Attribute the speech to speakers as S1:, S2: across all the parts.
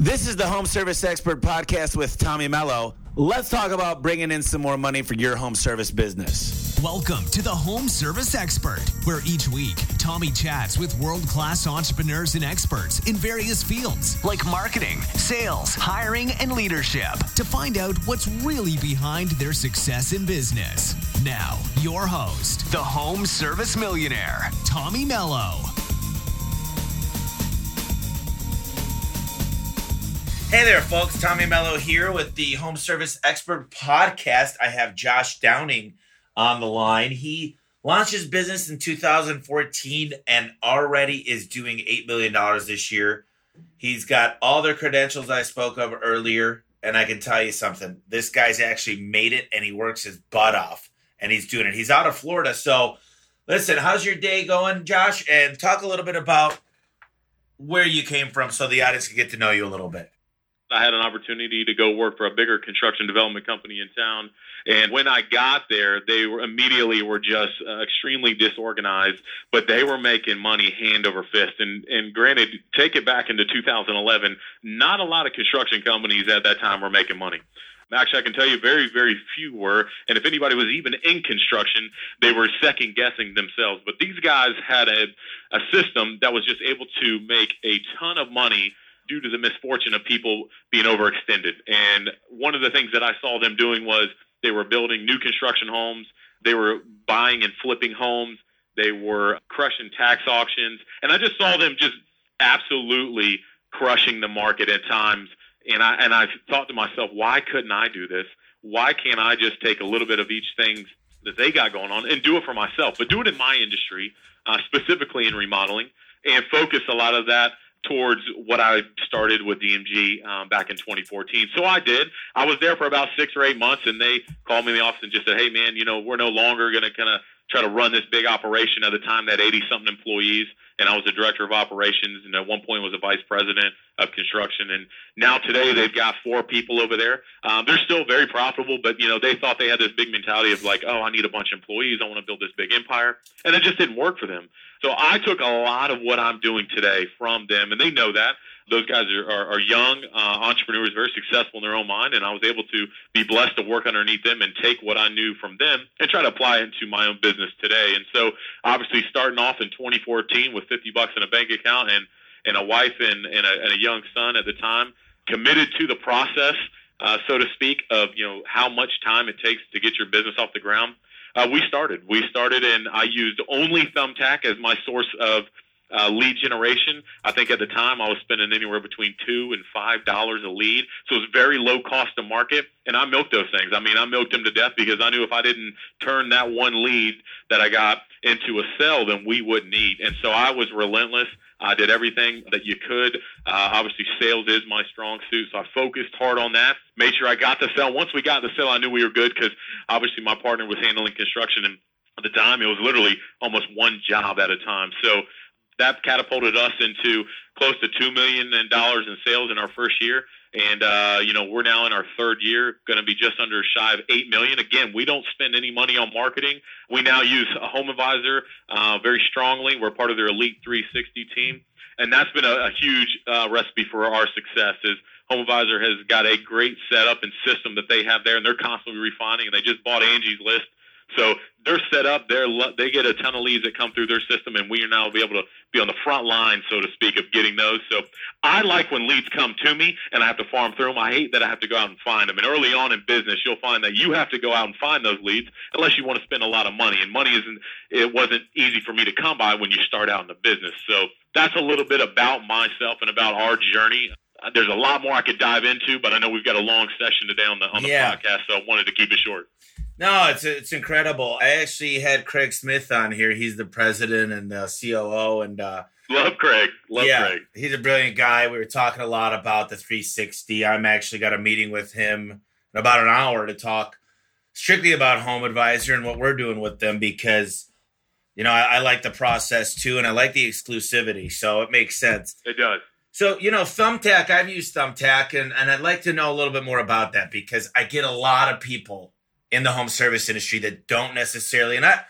S1: This is the Home Service Expert Podcast with Tommy Mello. Let's talk about bringing in some more money for your home service business.
S2: Welcome to the Home Service Expert, where each week Tommy chats with world class entrepreneurs and experts in various fields like marketing, sales, hiring, and leadership to find out what's really behind their success in business. Now, your host, the Home Service Millionaire, Tommy Mello.
S1: Hey there, folks. Tommy Mello here with the Home Service Expert Podcast. I have Josh Downing on the line. He launched his business in 2014 and already is doing $8 million this year. He's got all the credentials I spoke of earlier. And I can tell you something this guy's actually made it and he works his butt off and he's doing it. He's out of Florida. So, listen, how's your day going, Josh? And talk a little bit about where you came from so the audience can get to know you a little bit.
S3: I had an opportunity to go work for a bigger construction development company in town. And when I got there, they were immediately were just uh, extremely disorganized, but they were making money hand over fist. And and granted, take it back into 2011, not a lot of construction companies at that time were making money. Actually, I can tell you very, very few were. And if anybody was even in construction, they were second guessing themselves. But these guys had a, a system that was just able to make a ton of money due to the misfortune of people being overextended. And one of the things that I saw them doing was they were building new construction homes, they were buying and flipping homes, they were crushing tax auctions, and I just saw them just absolutely crushing the market at times. And I and I thought to myself, why couldn't I do this? Why can't I just take a little bit of each thing that they got going on and do it for myself, but do it in my industry, uh, specifically in remodeling, and focus a lot of that towards what I started with DMG um, back in 2014. So I did. I was there for about six or eight months, and they called me in the office and just said, "Hey, man, you know, we're no longer going to kind of try to run this big operation." At the time, that 80 something employees, and I was the director of operations, and at one point was a vice president of construction. And now today, they've got four people over there. Um, they're still very profitable, but you know, they thought they had this big mentality of like, "Oh, I need a bunch of employees. I want to build this big empire," and it just didn't work for them. So I took a lot of what I'm doing today from them, and they know that. Those guys are, are, are young uh, entrepreneurs, very successful in their own mind, and I was able to be blessed to work underneath them and take what I knew from them and try to apply it into my own business today. And so, obviously, starting off in 2014 with 50 bucks in a bank account and and a wife and, and, a, and a young son at the time, committed to the process, uh, so to speak, of you know how much time it takes to get your business off the ground uh, we started. We started, and I used only Thumbtack as my source of uh, lead generation. I think at the time I was spending anywhere between two and five dollars a lead, so it was very low cost to market. And I milked those things. I mean, I milked them to death because I knew if I didn't turn that one lead that I got into a sell, then we wouldn't eat. And so I was relentless. I did everything that you could. Uh, obviously, sales is my strong suit, so I focused hard on that. Made sure I got the sell. Once we got the sell, I knew we were good because obviously my partner was handling construction, and at the time it was literally almost one job at a time. So that catapulted us into close to two million dollars in sales in our first year. And uh, you know we're now in our third year, going to be just under shy of eight million. Again, we don't spend any money on marketing. We now use a home advisor uh, very strongly. We're part of their Elite 360 team, and that's been a, a huge uh, recipe for our success. Is Home Advisor has got a great setup and system that they have there, and they're constantly refining. And they just bought Angie's List, so they're set up. They're they get a ton of leads that come through their system, and we are now be able to be on the front line, so to speak, of getting those. So I like when leads come to me, and I have to farm through them. I hate that I have to go out and find them. And early on in business, you'll find that you have to go out and find those leads, unless you want to spend a lot of money. And money isn't it wasn't easy for me to come by when you start out in the business. So that's a little bit about myself and about our journey there's a lot more I could dive into, but I know we've got a long session today on the on the yeah. podcast, so I wanted to keep it short.
S1: No, it's it's incredible. I actually had Craig Smith on here. He's the president and the COO, and uh,
S3: love Craig. Love yeah, Craig.
S1: He's a brilliant guy. We were talking a lot about the 360. I'm actually got a meeting with him in about an hour to talk strictly about Home Advisor and what we're doing with them because you know I, I like the process too, and I like the exclusivity, so it makes sense.
S3: It does.
S1: So, you know, Thumbtack, I've used Thumbtack, and, and I'd like to know a little bit more about that because I get a lot of people in the home service industry that don't necessarily and I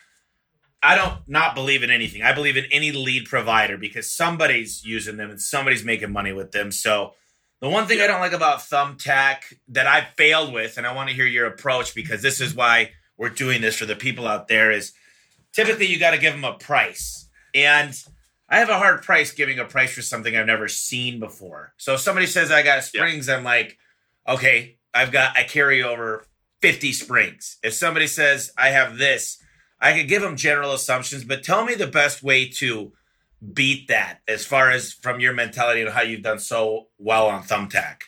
S1: I don't not believe in anything. I believe in any lead provider because somebody's using them and somebody's making money with them. So The one thing I don't like about Thumbtack that I failed with, and I want to hear your approach because this is why we're doing this for the people out there, is typically you got to give them a price. And I have a hard price giving a price for something I've never seen before. So if somebody says I got springs, yeah. I'm like, okay, I've got, I carry over 50 springs. If somebody says I have this, I could give them general assumptions, but tell me the best way to beat that as far as from your mentality and how you've done so well on Thumbtack.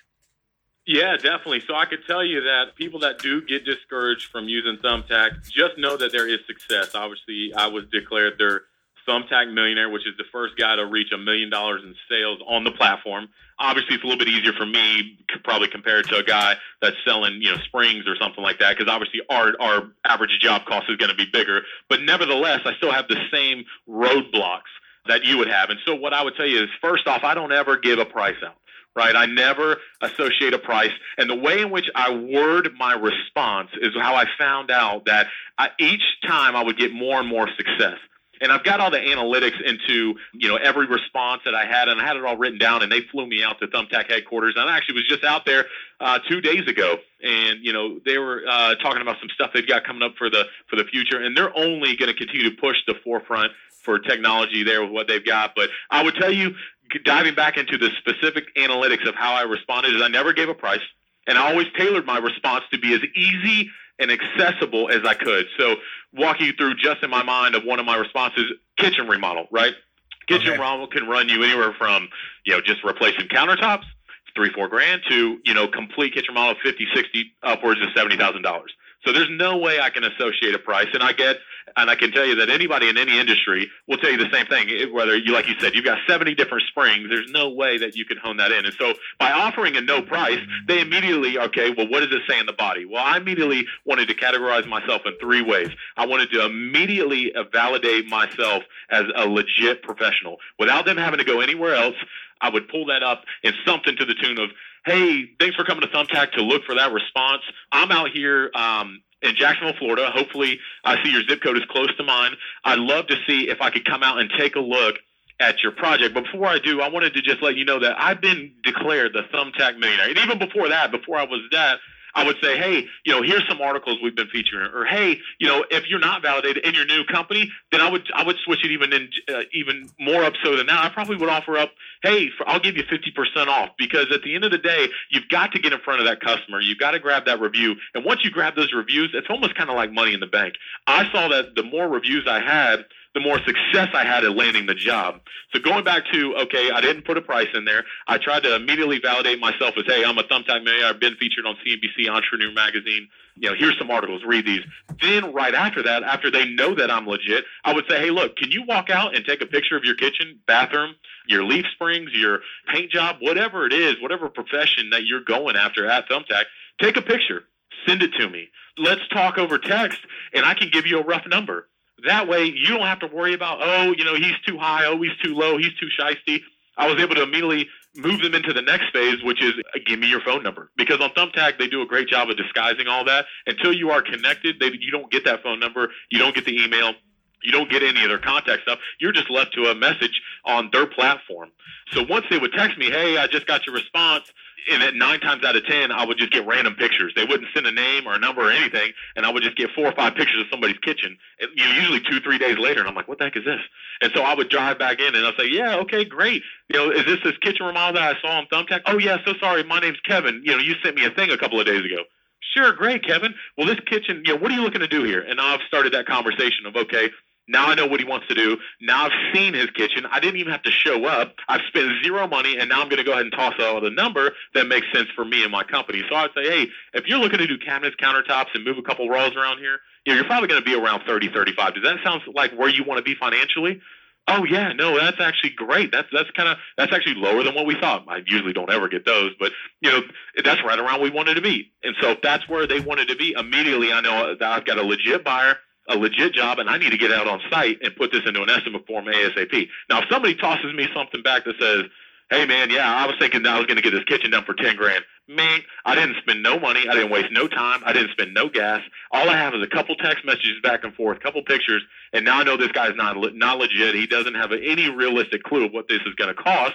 S3: Yeah, definitely. So I could tell you that people that do get discouraged from using Thumbtack, just know that there is success. Obviously, I was declared their Thumbtack Millionaire, which is the first guy to reach a million dollars in sales on the platform. Obviously, it's a little bit easier for me, probably compared to a guy that's selling, you know, springs or something like that, because obviously our our average job cost is going to be bigger. But nevertheless, I still have the same roadblocks that you would have. And so, what I would tell you is, first off, I don't ever give a price out right? I never associate a price. And the way in which I word my response is how I found out that I, each time I would get more and more success. And I've got all the analytics into, you know, every response that I had, and I had it all written down, and they flew me out to Thumbtack headquarters. And I actually was just out there uh, two days ago, and you know, they were uh, talking about some stuff they've got coming up for the for the future, and they're only going to continue to push the forefront for technology there with what they've got. But I would tell you, diving back into the specific analytics of how I responded, is I never gave a price, and I always tailored my response to be as easy and accessible as I could. So walking you through just in my mind of one of my responses, kitchen remodel, right? Kitchen okay. remodel can run you anywhere from, you know, just replacing countertops, three, four grand to, you know, complete kitchen remodel, 50, 60, upwards of $70,000. So there's no way I can associate a price. And I get, and I can tell you that anybody in any industry will tell you the same thing. Eh, whether you, like you said, you've got 70 different springs, there's no way that you can hone that in. And so by offering a no price, they immediately, okay, well, what does it say in the body? Well, I immediately wanted to categorize myself in three ways. I wanted to immediately validate myself as a legit professional without them having to go anywhere else. I would pull that up in something to the tune of, hey, thanks for coming to Thumbtack to look for that response. I'm out here um, in Jacksonville, Florida. Hopefully, I see your zip code is close to mine. I'd love to see if I could come out and take a look at your project. But before I do, I wanted to just let you know that I've been declared the Thumbtack Millionaire. And even before that, before I was that, I would say, hey, you know, here's some articles we've been featuring, or hey, you know, if you're not validated in your new company, then I would I would switch it even in uh, even more up so than now. I probably would offer up, hey, for, I'll give you 50% off because at the end of the day, you've got to get in front of that customer. You've got to grab that review, and once you grab those reviews, it's almost kind of like money in the bank. I saw that the more reviews I had the more success I had at landing the job. So going back to, okay, I didn't put a price in there. I tried to immediately validate myself as, hey, I'm a thumbtack millionaire. I've been featured on CNBC Entrepreneur Magazine. You know, here's some articles, read these. Then right after that, after they know that I'm legit, I would say, hey, look, can you walk out and take a picture of your kitchen, bathroom, your leaf springs, your paint job, whatever it is, whatever profession that you're going after at Thumbtack, take a picture, send it to me. Let's talk over text, and I can give you a rough number that way, you don't have to worry about, oh, you know, he's too high, oh, he's too low, he's too shisty. I was able to immediately move them into the next phase, which is uh, give me your phone number. Because on Thumbtack, they do a great job of disguising all that. Until you are connected, they, you don't get that phone number, you don't get the email, you don't get any of their contact stuff. You're just left to a message on their platform. So once they would text me, hey, I just got your response and nine times out of ten, I would just get random pictures. They wouldn't send a name or a number or anything, and I would just get four or five pictures of somebody's kitchen. You know, usually two, three days later, and I'm like, "What the heck is this?" And so I would drive back in, and I'll say, "Yeah, okay, great. You know, is this this kitchen remodel that I saw on Thumbtack? Oh yeah, so sorry, my name's Kevin. You know, you sent me a thing a couple of days ago. Sure, great, Kevin. Well, this kitchen, you know, what are you looking to do here? And I've started that conversation of, okay, now I know what he wants to do. Now I've seen his kitchen. I didn't even have to show up. I've spent zero money, and now I'm going to go ahead and toss out a number that makes sense for me and my company. So I'd say, hey, if you're looking to do cabinets, countertops, and move a couple rolls around here, you know, you're probably going to be around 30, 35. Does that sound like where you want to be financially? Oh yeah, no, that's actually great. That's that's kind of that's actually lower than what we thought. I usually don't ever get those, but you know that's right around we wanted to be. And so if that's where they wanted to be, immediately I know that I've got a legit buyer a legit job and I need to get out on site and put this into an estimate form ASAP. Now, if somebody tosses me something back that says, hey man, yeah, I was thinking I was going to get this kitchen done for 10 grand. Man, I didn't spend no money. I didn't waste no time. I didn't spend no gas. All I have is a couple text messages back and forth, a couple pictures, and now I know this guy's not not legit. He doesn't have any realistic clue of what this is going to cost.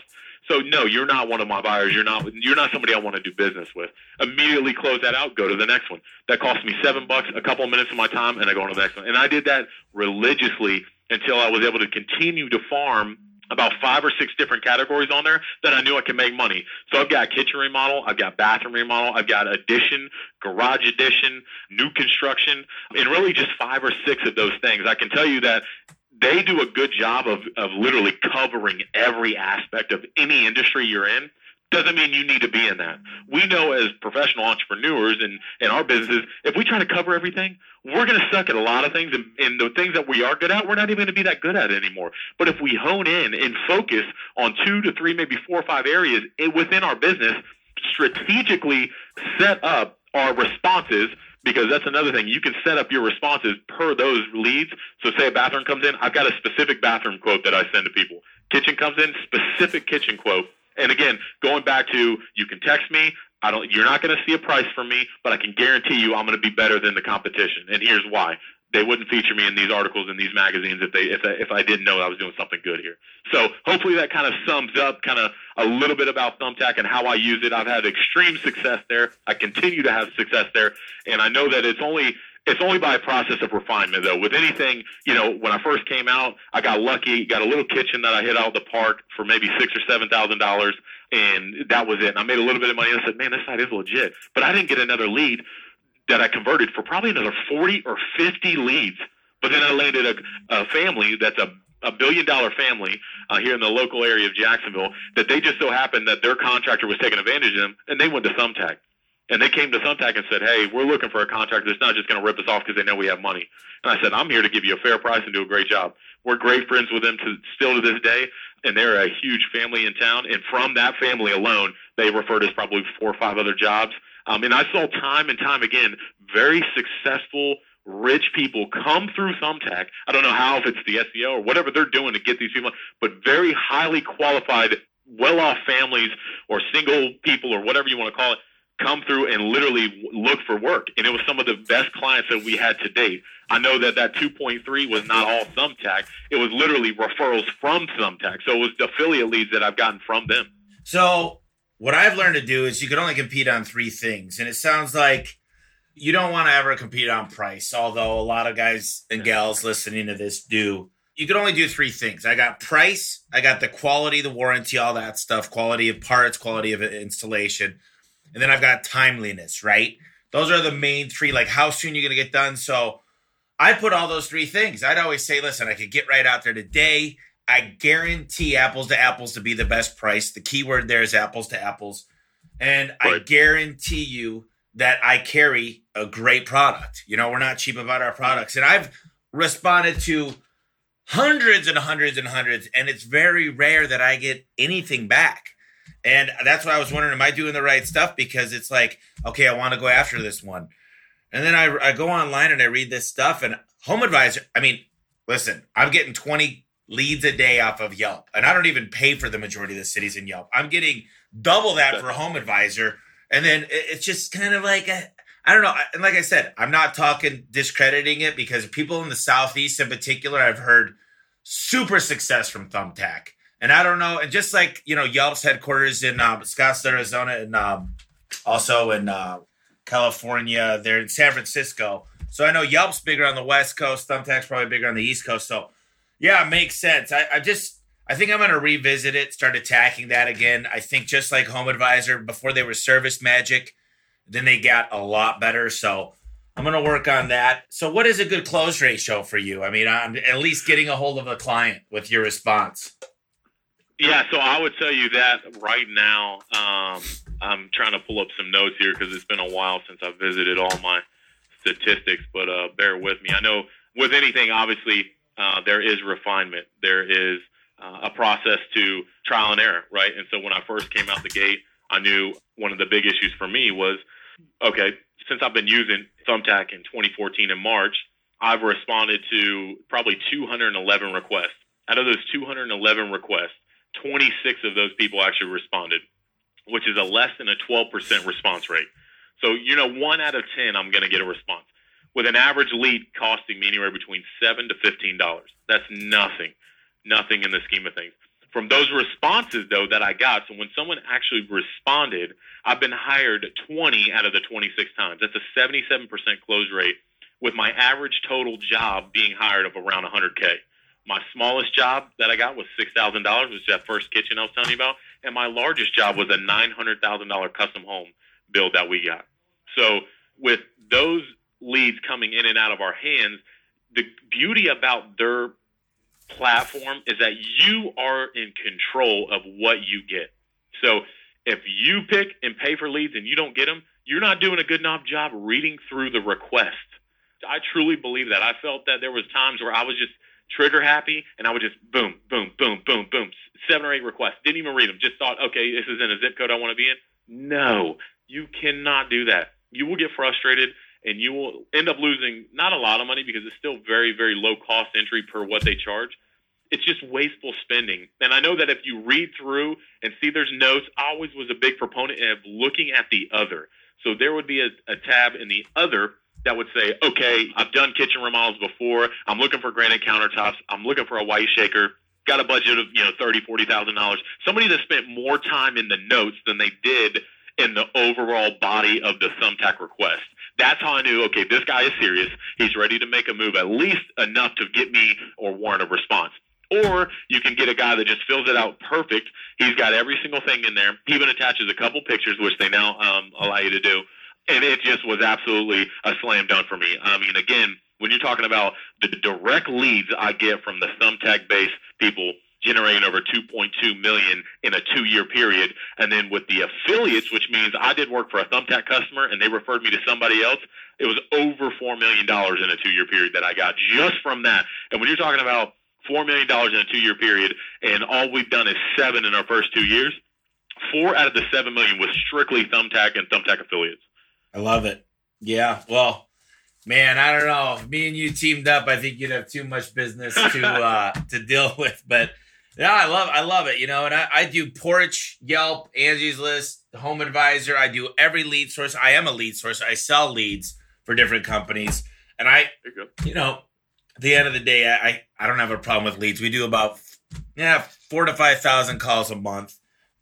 S3: So no, you're not one of my buyers. You're not you're not somebody I want to do business with. Immediately close that out. Go to the next one. That cost me seven bucks, a couple of minutes of my time, and I go on to the next one. And I did that religiously until I was able to continue to farm about five or six different categories on there that I knew I could make money. So I've got kitchen remodel, I've got bathroom remodel, I've got addition, garage addition, new construction, and really just five or six of those things. I can tell you that they do a good job of, of literally covering every aspect of any industry you're in doesn't mean you need to be in that. We know as professional entrepreneurs and in our businesses, if we try to cover everything, we're going to suck at a lot of things. And, and the things that we are good at, we're not even going to be that good at anymore. But if we hone in and focus on two to three, maybe four or five areas within our business, strategically set up our responses because that's another thing. You can set up your responses per those leads. So say a bathroom comes in, I've got a specific bathroom quote that I send to people. Kitchen comes in, specific kitchen quote and again, going back to you can text me. I don't. You're not going to see a price from me, but I can guarantee you I'm going to be better than the competition. And here's why: they wouldn't feature me in these articles in these magazines if they if I, if I didn't know I was doing something good here. So hopefully that kind of sums up kind of a little bit about Thumbtack and how I use it. I've had extreme success there. I continue to have success there, and I know that it's only it's only by a process of refinement, though. With anything, you know, when I first came out, I got lucky, got a little kitchen that I hit out of the park for maybe six or seven thousand dollars, and that was it. And I made a little bit of money, and I said, "Man, this site is legit." But I didn't get another lead that I converted for probably another forty or fifty leads. But then I landed a, a family that's a a billion dollar family uh, here in the local area of Jacksonville that they just so happened that their contractor was taking advantage of them and they went to Thumbtack. And they came to Thumbtack and said, "Hey, we're looking for a contractor that's not just going to rip us off because they know we have money." And I said, "I'm here to give you a fair price and do a great job." We're great friends with them to still to this day, and they're a huge family in town. And from that family alone, they referred us probably four or five other jobs. Um, and I saw time and time again very successful rich people come through Thumbtack. I don't know how, if it's the SEO or whatever they're doing to get these people, but very highly qualified, well off families or single people or whatever you want to call it come through and literally look for work. And it was some of the best clients that we had to date. I know that that 2.3 was not all Thumbtack. It was literally referrals from Thumbtack. So it was affiliate leads that I've gotten from them.
S1: So what I've learned to do is you can only compete on three things. And it sounds like you don't want to ever compete on price, although a lot of guys and gals listening to this do. You can only do three things. I got price, I got the quality, the warranty, all that stuff, quality of parts, quality of installation and then I've got timeliness, right? Those are the main three, like how soon you're going to get done. So I put all those three things. I'd always say, listen, I could get right out there today. I guarantee apples to apples to be the best price. The keyword there is apples to apples. And right. I guarantee you that I carry a great product. You know, we're not cheap about our products. And I've responded to hundreds and hundreds and hundreds, and it's very rare that I get anything back. And that's why I was wondering, am I doing the right stuff? Because it's like, okay, I want to go after this one. And then I, I go online and I read this stuff and Home Advisor, I mean, listen, I'm getting 20 leads a day off of Yelp. And I don't even pay for the majority of the cities in Yelp. I'm getting double that for Home Advisor. And then it's just kind of like, I don't know. And like I said, I'm not talking discrediting it because people in the Southeast in particular, I've heard super success from Thumbtack. And I don't know, and just like you know, Yelp's headquarters in um, Scottsdale, Arizona, and um, also in uh, California, they're in San Francisco. So I know Yelp's bigger on the West Coast. Thumbtack's probably bigger on the East Coast. So yeah, it makes sense. I, I just I think I'm going to revisit it, start attacking that again. I think just like Home Advisor, before they were Service Magic, then they got a lot better. So I'm going to work on that. So, what is a good close ratio for you? I mean, I'm at least getting a hold of a client with your response.
S3: Yeah, so I would tell you that right now. Um, I'm trying to pull up some notes here because it's been a while since I visited all my statistics, but uh, bear with me. I know with anything, obviously, uh, there is refinement. There is uh, a process to trial and error, right? And so when I first came out the gate, I knew one of the big issues for me was okay, since I've been using Thumbtack in 2014 in March, I've responded to probably 211 requests. Out of those 211 requests, 26 of those people actually responded, which is a less than a 12% response rate. So, you know, one out of 10, I'm going to get a response with an average lead costing me anywhere between seven to $15. That's nothing, nothing in the scheme of things. from those responses though that I got, so when someone actually responded, I've been hired 20 out of the 26 times. That's a 77% close rate with my average total job being hired of around 100K. My smallest job that I got was $6,000, which is that first kitchen I was telling you about. And my largest job was a $900,000 custom home build that we got. So with those leads coming in and out of our hands, the beauty about their platform is that you are in control of what you get. So if you pick and pay for leads and you don't get them, you're not doing a good enough job reading through the request. I truly believe that. I felt that there was times where I was just trigger happy and I would just boom, boom, boom, boom, boom, seven or eight requests. Didn't even read them. Just thought, okay, this is in a zip code I want to be in. No, you cannot do that. You will get frustrated and you will end up losing not a lot of money because it's still very, very low cost entry per what they charge. It's just wasteful spending. And I know that if you read through and see there's notes, I always was a big proponent of looking at the other. So there would be a, a tab in the other that would say, okay, I've done kitchen remodels before. I'm looking for granite countertops. I'm looking for a white shaker. Got a budget of, you know, thirty, forty thousand dollars. Somebody that spent more time in the notes than they did in the overall body of the thumbtack request. That's how I knew, okay, this guy is serious. He's ready to make a move, at least enough to get me or warrant a response. Or you can get a guy that just fills it out perfect. He's got every single thing in there. He even attaches a couple pictures, which they now um, allow you to do and it just was absolutely a slam dunk for me. I mean, again, when you're talking about the direct leads I get from the thumbtack based people generating over 2.2 million in a two year period, and then with the affiliates, which means I did work for a thumbtack customer and they referred me to somebody else, it was over four million dollars in a two year period that I got just from that. And when you're talking about four million dollars in a two year period, and all we've done is seven in our first two years, four out of the seven million was strictly thumbtack and thumbtack affiliates.
S1: I love it. Yeah. Well, man, I don't know. If me and you teamed up, I think you'd have too much business to uh to deal with. But yeah, I love I love it, you know, and I, I do porch, Yelp, Angie's List, Home Advisor. I do every lead source. I am a lead source. I sell leads for different companies. And I you, you know, at the end of the day, I I don't have a problem with leads. We do about yeah, four to five thousand calls a month,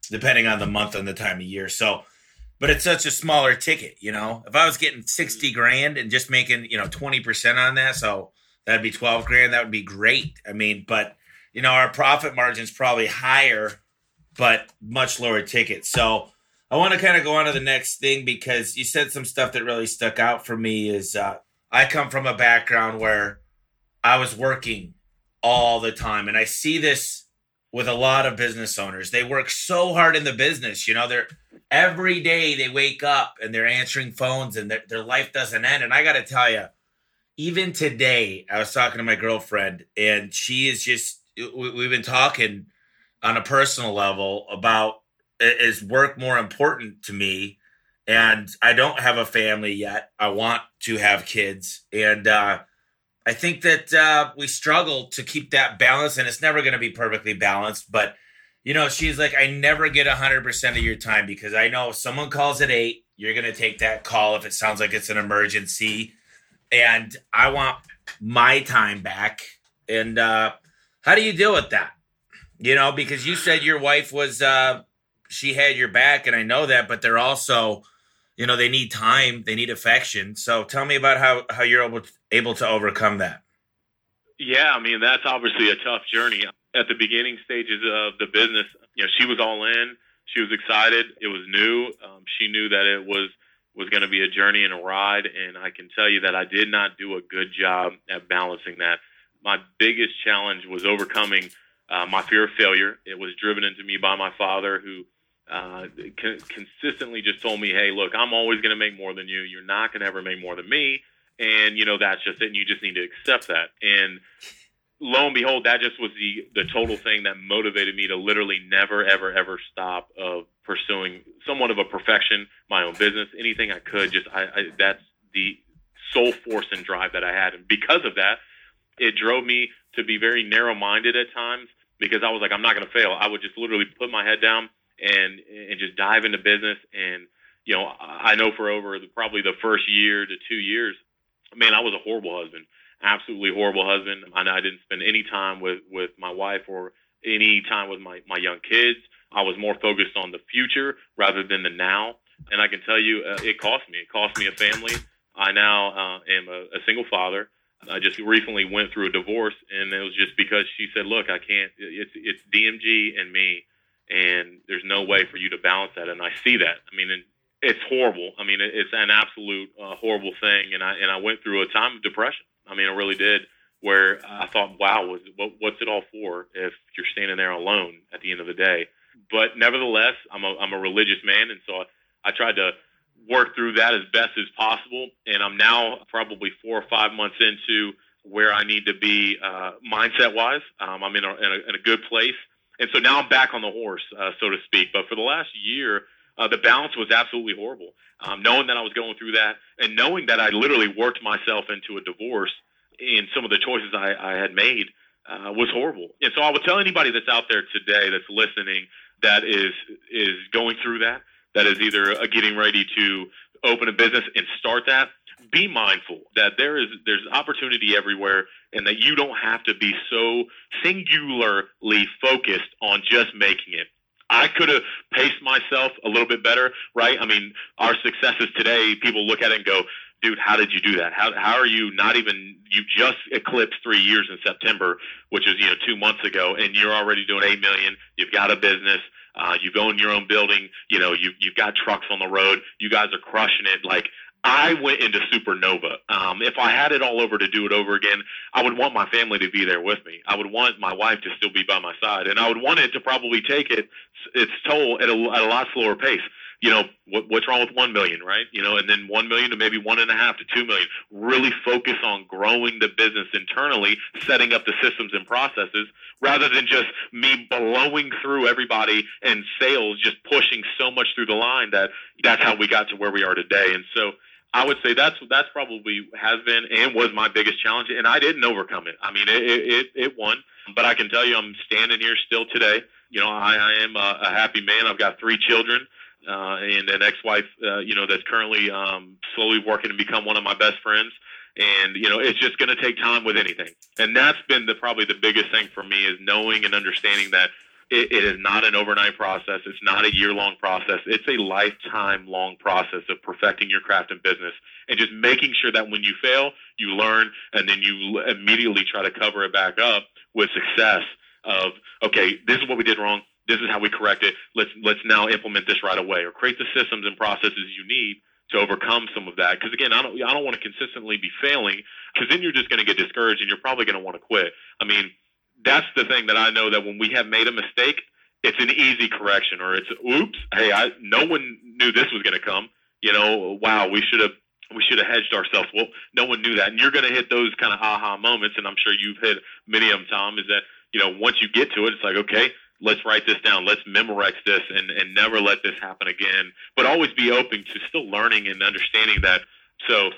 S1: depending on the month and the time of year. So but it's such a smaller ticket, you know. If I was getting 60 grand and just making, you know, 20% on that, so that'd be 12 grand, that would be great. I mean, but you know, our profit margin's probably higher, but much lower ticket. So I want to kind of go on to the next thing because you said some stuff that really stuck out for me is uh, I come from a background where I was working all the time and I see this with a lot of business owners. They work so hard in the business, you know, they're every day they wake up and they're answering phones and their, their life doesn't end. And I got to tell you, even today, I was talking to my girlfriend and she is just, we've been talking on a personal level about is work more important to me? And I don't have a family yet. I want to have kids. And, uh, I think that uh, we struggle to keep that balance, and it's never going to be perfectly balanced. But you know, she's like, I never get 100% of your time because I know if someone calls at eight, you're going to take that call if it sounds like it's an emergency. And I want my time back. And uh, how do you deal with that? You know, because you said your wife was, uh, she had your back, and I know that, but they're also, you know, they need time, they need affection. So tell me about how, how you're able to, able to overcome that.
S3: Yeah, I mean, that's obviously a tough journey at the beginning stages of the business, you know, she was all in. She was excited. It was new. Um, she knew that it was was going to be a journey and a ride, and I can tell you that I did not do a good job at balancing that. My biggest challenge was overcoming uh, my fear of failure. It was driven into me by my father, who uh, con- consistently just told me, "Hey, look, I'm always going to make more than you. You're not going to ever make more than me." And you know that's just it. And you just need to accept that. And lo and behold, that just was the the total thing that motivated me to literally never, ever, ever stop of pursuing somewhat of a perfection, my own business, anything I could. Just I, I that's the sole force and drive that I had, and because of that, it drove me to be very narrow minded at times because I was like, I'm not going to fail. I would just literally put my head down and and just dive into business. And you know, I know for over the, probably the first year to two years, man, I was a horrible husband absolutely horrible husband. I, I didn't spend any time with with my wife or any time with my, my young kids. I was more focused on the future rather than the now. And I can tell you, uh, it cost me. It cost me a family. I now uh, am a, a single father. I just recently went through a divorce, and it was just because she said, "Look, I can't. It's it's DMG and me, and there's no way for you to balance that." And I see that. I mean, it's horrible. I mean, it's an absolute uh, horrible thing. And I and I went through a time of depression. I mean, I really did, where I thought, "Wow, was what, what's it all for if you're standing there alone at the end of the day?" But nevertheless, I'm a I'm a religious man, and so I, I tried to work through that as best as possible. And I'm now probably four or five months into where I need to be uh, mindset wise. Um, I'm in a, in a, in a good place. And so now I'm back on the horse, uh, so to speak. But for the last year, uh, the balance was absolutely horrible. Um, knowing that I was going through that and knowing that I literally worked myself into a divorce in some of the choices I, I had made uh, was horrible. And so I would tell anybody that's out there today that's listening that is is going through that, that is either uh, getting ready to open a business and start that, be mindful that there is there's opportunity everywhere and that you don't have to be so singularly focused on just making it. I could have paced myself a little bit better, right? I mean, our successes today, people look at it and go, dude, how did you do that? How, how are you not even, you just eclipsed three years in September, which is, you know, two months ago, and you're already doing 8 million. You've got a business. Uh, you in your own building. You know, you, you've got trucks on the road. You guys are crushing it. Like, I went into supernova. Um, if I had it all over to do it over again, I would want my family to be there with me. I would want my wife to still be by my side, and I would want it to probably take it its toll at a, at a lot slower pace you know, what, what's wrong with 1 million, right? You know, and then 1 million to maybe one and a half to 2 million. Really focus on growing the business internally, setting up the systems and processes rather than just me blowing through everybody and sales, just pushing so much through the line that that's how we got to where we are today. And so, I would say that's that's probably has been and was my biggest challenge, and I didn't overcome it. I mean, it it, it won, but I can tell you, I'm standing here still today. You know, I, I am a, a happy man. I've got three children uh, and an ex-wife, uh, you know, that's currently um, slowly working to become one of my best friends. And you know, it's just going to take time with anything, and that's been the probably the biggest thing for me is knowing and understanding that it, it is not an overnight process. It's not a year-long process. It's a lifetime-long process of perfecting your craft and business, and just making sure that when you fail, you learn, and then you immediately try to cover it back up with success. Of okay, this is what we did wrong this is how we correct it. Let's let's now implement this right away, or create the systems and processes you need to overcome some of that. Because again, I don't I don't want to consistently be failing, because then you're just going to get discouraged and you're probably going to want to quit. I mean, that's the thing that I know that when we have made a mistake, it's an easy correction, or it's oops, hey, I no one knew this was going to come. You know, wow, we should have we should have hedged ourselves. Well, no one knew that, and you're going to hit those kind of aha moments, and I'm sure you've hit many of them, Tom. Is that you know once you get to it, it's like okay, let's write this down, let's memorize this, and, and never let this happen again. But always be open to still learning and understanding that. So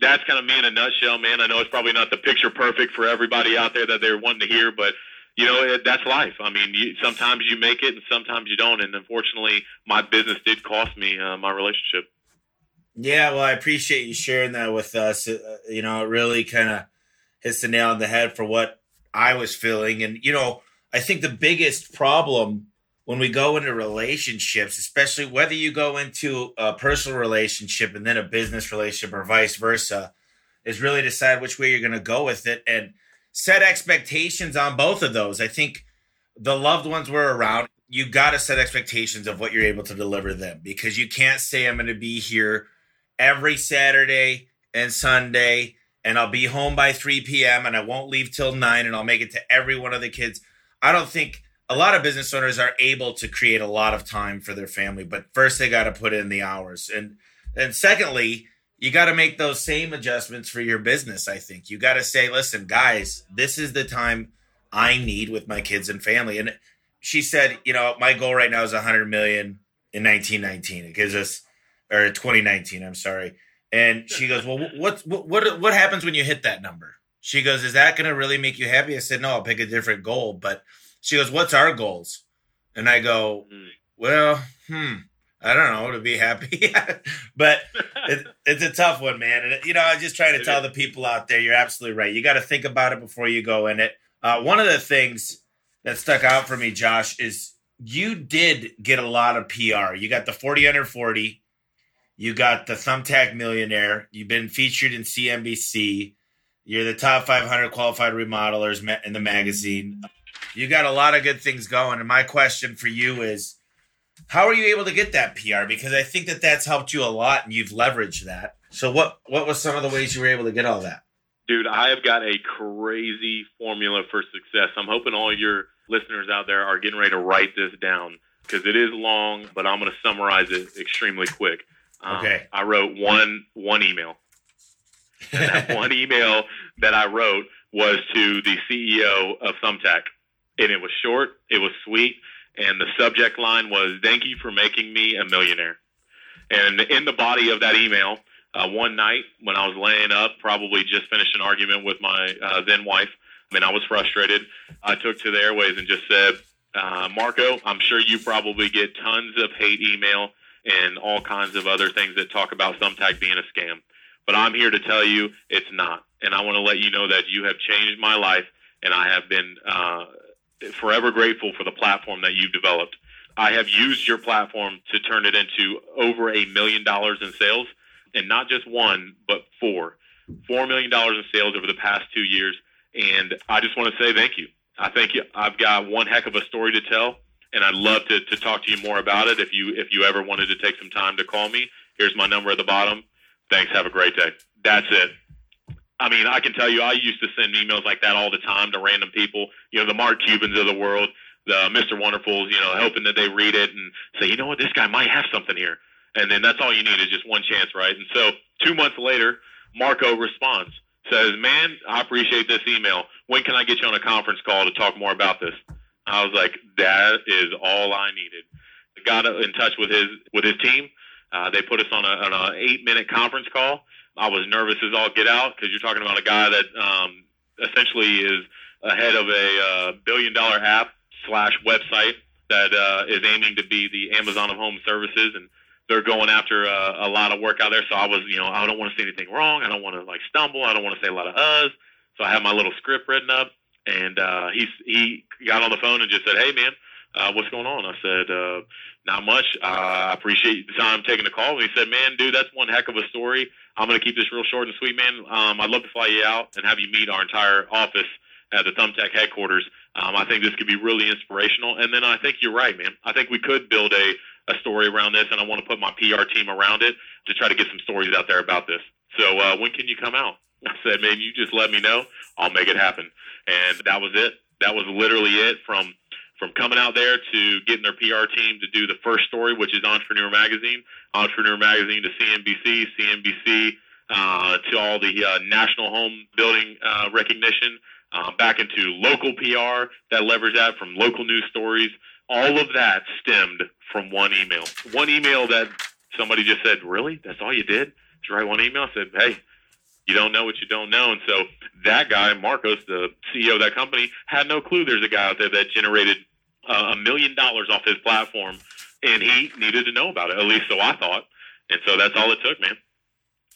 S3: that's kind of me in a nutshell, man. I know it's probably not the picture perfect for everybody out there that they're wanting to hear, but you know it, that's life. I mean, you, sometimes you make it and sometimes you don't. And unfortunately, my business did cost me uh, my relationship.
S1: Yeah, well, I appreciate you sharing that with us. Uh, you know, it really kind of hits the nail on the head for what I was feeling, and you know I think the biggest problem when we go into relationships, especially whether you go into a personal relationship and then a business relationship or vice versa, is really decide which way you're going to go with it and set expectations on both of those. I think the loved ones were around. You got to set expectations of what you're able to deliver them because you can't say, I'm going to be here every Saturday and Sunday and I'll be home by 3 p.m. and I won't leave till 9 and I'll make it to every one of the kids I don't think a lot of business owners are able to create a lot of time for their family, but first they got to put in the hours. And and secondly, you got to make those same adjustments for your business, I think. You got to say, "Listen, guys, this is the time I need with my kids and family." And she said, "You know, my goal right now is 100 million in 1919. It gives us or 2019, I'm sorry." And she goes, "Well, what what what what happens when you hit that number?" She goes, Is that going to really make you happy? I said, No, I'll pick a different goal. But she goes, What's our goals? And I go, hmm. Well, hmm, I don't know, to be happy. but it, it's a tough one, man. And, you know, I'm just trying to tell the people out there, you're absolutely right. You got to think about it before you go in it. Uh, one of the things that stuck out for me, Josh, is you did get a lot of PR. You got the 40 under 40, you got the Thumbtack Millionaire, you've been featured in CNBC, you're the top 500 qualified remodelers in the magazine. You got a lot of good things going. And my question for you is how are you able to get that PR? Because I think that that's helped you a lot and you've leveraged that. So what what was some of the ways you were able to get all that?
S3: Dude, I have got a crazy formula for success. I'm hoping all your listeners out there are getting ready to write this down because it is long, but I'm going to summarize it extremely quick.
S1: Um, okay.
S3: I wrote one one email. And that one email that I wrote was to the CEO of Thumbtack, and it was short, it was sweet, and the subject line was "Thank you for making me a millionaire." And in the body of that email, uh, one night when I was laying up, probably just finished an argument with my uh, then wife, and I was frustrated. I took to the airways and just said, uh, Marco, I'm sure you probably get tons of hate email and all kinds of other things that talk about Thumbtack being a scam. But I'm here to tell you it's not. And I want to let you know that you have changed my life, and I have been uh, forever grateful for the platform that you've developed. I have used your platform to turn it into over a million dollars in sales, and not just one, but four. Four million dollars in sales over the past two years. And I just want to say thank you. I think you I've got one heck of a story to tell, and I'd love to, to talk to you more about it if you if you ever wanted to take some time to call me. Here's my number at the bottom. Thanks. Have a great day. That's it. I mean, I can tell you, I used to send emails like that all the time to random people. You know, the Mark Cubans of the world, the Mr. Wonderfuls. You know, hoping that they read it and say, you know what, this guy might have something here. And then that's all you need is just one chance, right? And so two months later, Marco responds, says, "Man, I appreciate this email. When can I get you on a conference call to talk more about this?" I was like, "That is all I needed." Got in touch with his with his team uh, they put us on a, on a eight minute conference call. I was nervous as all get out because you're talking about a guy that um, essentially is ahead of a uh, billion dollar app slash website that uh, is aiming to be the Amazon of home services, and they're going after uh, a lot of work out there. So I was, you know, I don't want to say anything wrong. I don't want to like stumble. I don't want to say a lot of us. So I have my little script written up, and uh, he he got on the phone and just said, "Hey, man." uh, what's going on? I said, uh, not much. Uh, I appreciate the time taking the call. And he said, man, dude, that's one heck of a story. I'm going to keep this real short and sweet, man. Um, I'd love to fly you out and have you meet our entire office at the Thumbtack headquarters. Um, I think this could be really inspirational. And then I think you're right, man. I think we could build a, a story around this, and I want to put my PR team around it to try to get some stories out there about this. So uh, when can you come out? I said, man, you just let me know. I'll make it happen. And that was it. That was literally it from – from coming out there to getting their PR team to do the first story, which is Entrepreneur Magazine, Entrepreneur Magazine to CNBC, CNBC uh, to all the uh, national home building uh, recognition, uh, back into local PR that leveraged that from local news stories. All of that stemmed from one email. One email that somebody just said, "Really? That's all you did? To write one email?" I said, "Hey." You don't know what you don't know. And so that guy, Marcos, the CEO of that company, had no clue there's a guy out there that generated a million dollars off his platform, and he needed to know about it. At least so I thought, and so that's all it took, man.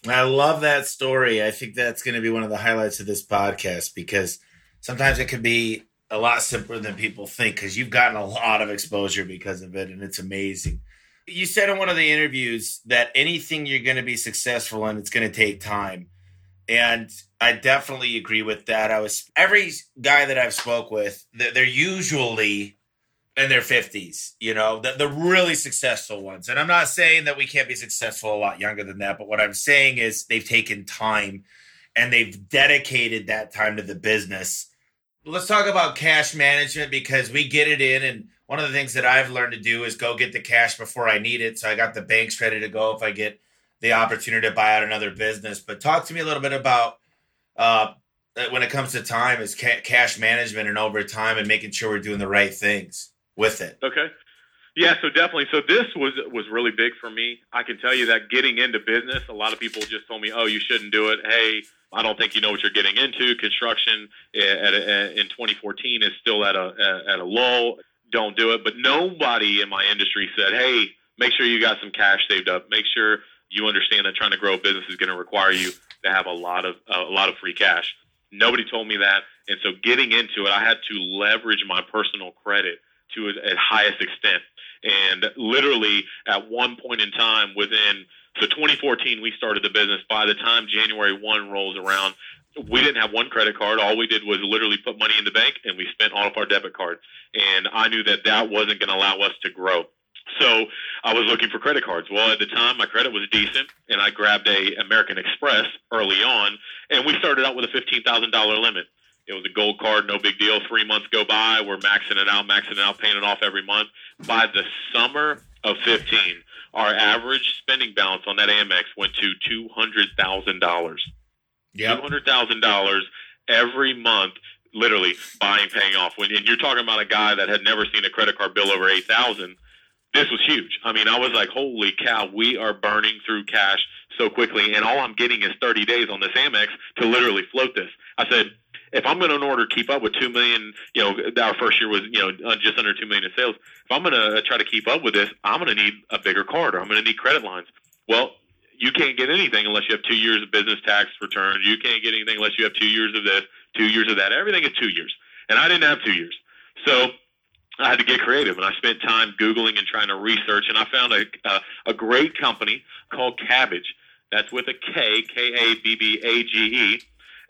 S1: I love that story. I think that's going to be one of the highlights of this podcast because sometimes it can be a lot simpler than people think because you've gotten a lot of exposure because of it, and it's amazing. You said in one of the interviews that anything you're going to be successful in, it's going to take time. And I definitely agree with that. I was every guy that I've spoke with, they're usually in their 50s, you know, the, the really successful ones. And I'm not saying that we can't be successful a lot younger than that, but what I'm saying is they've taken time and they've dedicated that time to the business. Let's talk about cash management because we get it in. And one of the things that I've learned to do is go get the cash before I need it. So I got the banks ready to go if I get the opportunity to buy out another business. But talk to me a little bit about uh, when it comes to time is ca- cash management and over time and making sure we're doing the right things with it.
S3: Okay. Yeah, so definitely. So this was was really big for me. I can tell you that getting into business, a lot of people just told me, "Oh, you shouldn't do it." Hey, I don't think you know what you're getting into. Construction eh, at a, eh, in 2014 is still at a eh, at a lull. Don't do it. But nobody in my industry said, "Hey, make sure you got some cash saved up. Make sure you understand that trying to grow a business is going to require you to have a lot of a lot of free cash." Nobody told me that. And so getting into it, I had to leverage my personal credit to its highest extent. And literally at one point in time within, so 2014, we started the business. By the time January 1 rolls around, we didn't have one credit card. All we did was literally put money in the bank and we spent all of our debit cards. And I knew that that wasn't going to allow us to grow. So I was looking for credit cards. Well, at the time, my credit was decent, and I grabbed a American Express early on, and we started out with a fifteen thousand dollar limit. It was a gold card, no big deal. Three months go by, we're maxing it out, maxing it out, paying it off every month. By the summer of 15, our average spending balance on that Amex went to two hundred thousand dollars. Two hundred thousand dollars every month, literally buying, paying off. When and you're talking about a guy that had never seen a credit card bill over eight thousand, this was huge. I mean, I was like, holy cow, we are burning through cash so quickly, and all I'm getting is 30 days on this Amex to literally float this. I said, if I'm going to in order to keep up with two million, you know, our first year was you know uh, just under two million in sales. If I'm going to try to keep up with this, I'm going to need a bigger card, or I'm going to need credit lines. Well, you can't get anything unless you have two years of business tax returns. You can't get anything unless you have two years of this, two years of that. Everything is two years, and I didn't have two years, so. I had to get creative, and I spent time googling and trying to research, and I found a a, a great company called Kabbage. That's with a K, K A B B A G E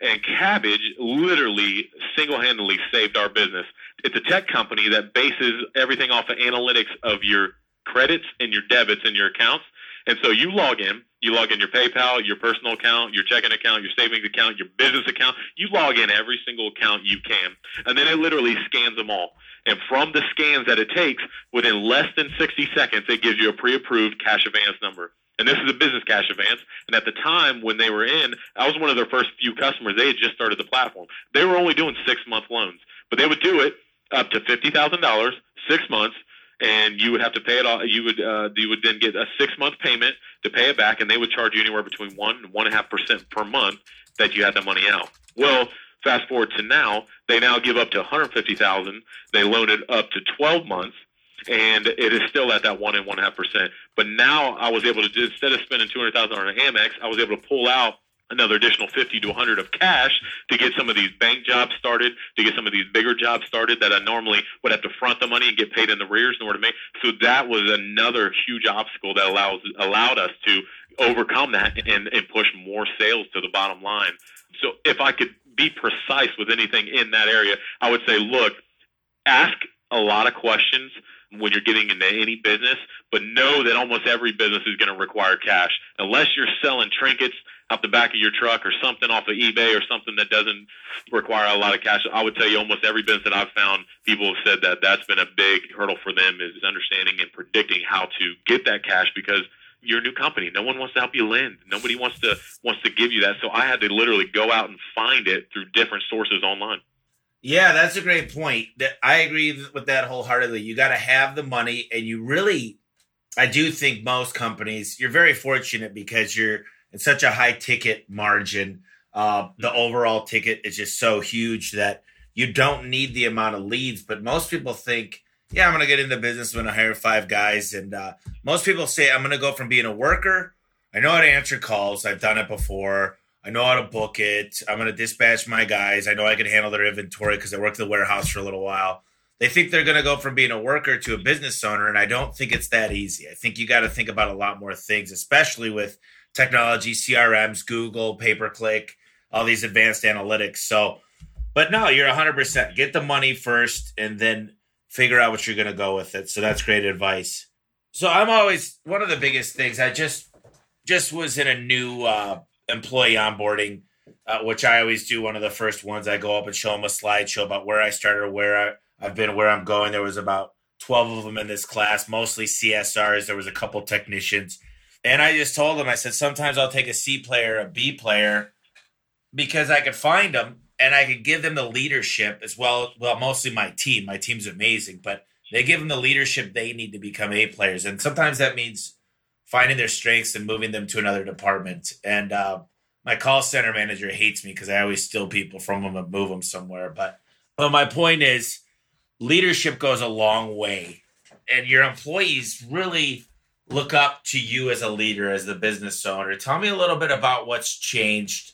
S3: and Kabbage literally single handedly saved our business. It's a tech company that bases everything off of analytics of your credits and your debits and your accounts. And so you log in, you log in your PayPal, your personal account, your checking account, your savings account, your business account. You log in every single account you can. And then it literally scans them all. And from the scans that it takes, within less than 60 seconds, it gives you a pre approved cash advance number. And this is a business cash advance. And at the time when they were in, I was one of their first few customers. They had just started the platform. They were only doing six month loans, but they would do it up to fifty thousand dollars, six months, and you would have to pay it all. You would uh, you would then get a six month payment to pay it back, and they would charge you anywhere between one and one and a half percent per month that you had the money out. Well, fast forward to now, they now give up to one hundred fifty thousand. They loan it up to twelve months and it is still at that one and one half percent. But now I was able to do instead of spending two hundred thousand on an Amex, I was able to pull out another additional 50 to 100 of cash to get some of these bank jobs started, to get some of these bigger jobs started that I normally would have to front the money and get paid in the rears in order to make. So that was another huge obstacle that allows allowed us to overcome that and, and push more sales to the bottom line. So if I could be precise with anything in that area, I would say, look, ask a lot of questions when you're getting into any business, but know that almost every business is going to require cash. Unless you're selling trinkets out the back of your truck or something off of eBay or something that doesn't require a lot of cash, I would tell you almost every business that I've found, people have said that that's been a big hurdle for them is understanding and predicting how to get that cash because you're a new company. No one wants to help you lend. Nobody wants to wants to give you that. So I had to literally go out and find it through different sources online.
S1: Yeah, that's a great point. That I agree with that wholeheartedly. You got to have the money, and you really, I do think most companies, you're very fortunate because you're in such a high ticket margin. Uh, the overall ticket is just so huge that you don't need the amount of leads. But most people think, yeah, I'm going to get into business. When I'm going to hire five guys, and uh, most people say I'm going to go from being a worker. I know how to answer calls. I've done it before. I know how to book it. I'm going to dispatch my guys. I know I can handle their inventory because I worked in the warehouse for a little while. They think they're going to go from being a worker to a business owner, and I don't think it's that easy. I think you got to think about a lot more things, especially with technology, CRMs, Google, pay per click, all these advanced analytics. So, but no, you're 100%. Get the money first and then figure out what you're going to go with it. So that's great advice. So I'm always one of the biggest things. I just just was in a new uh, employee onboarding, uh, which I always do. One of the first ones I go up and show them a slideshow about where I started, where I, I've been, where I'm going. There was about 12 of them in this class, mostly CSRs. There was a couple technicians. And I just told them, I said, sometimes I'll take a C player, a B player, because I could find them and I could give them the leadership as well. Well, mostly my team. My team's amazing, but they give them the leadership they need to become A players. And sometimes that means finding their strengths and moving them to another department. And uh, my call center manager hates me because I always steal people from them and move them somewhere. But but my point is, leadership goes a long way, and your employees really look up to you as a leader, as the business owner. Tell me a little bit about what's changed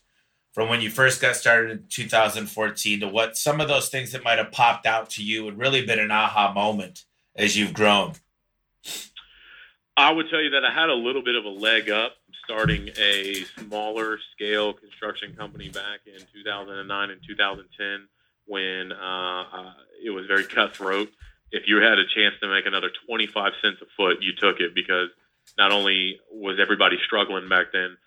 S1: from when you first got started in 2014 to what some of those things that might have popped out to you and really been an aha moment as you've grown?
S3: I would tell you that I had a little bit of a leg up starting a smaller scale construction company back in 2009 and 2010 when uh, it was very cutthroat. If you had a chance to make another 25 cents a foot, you took it because not only was everybody struggling back then,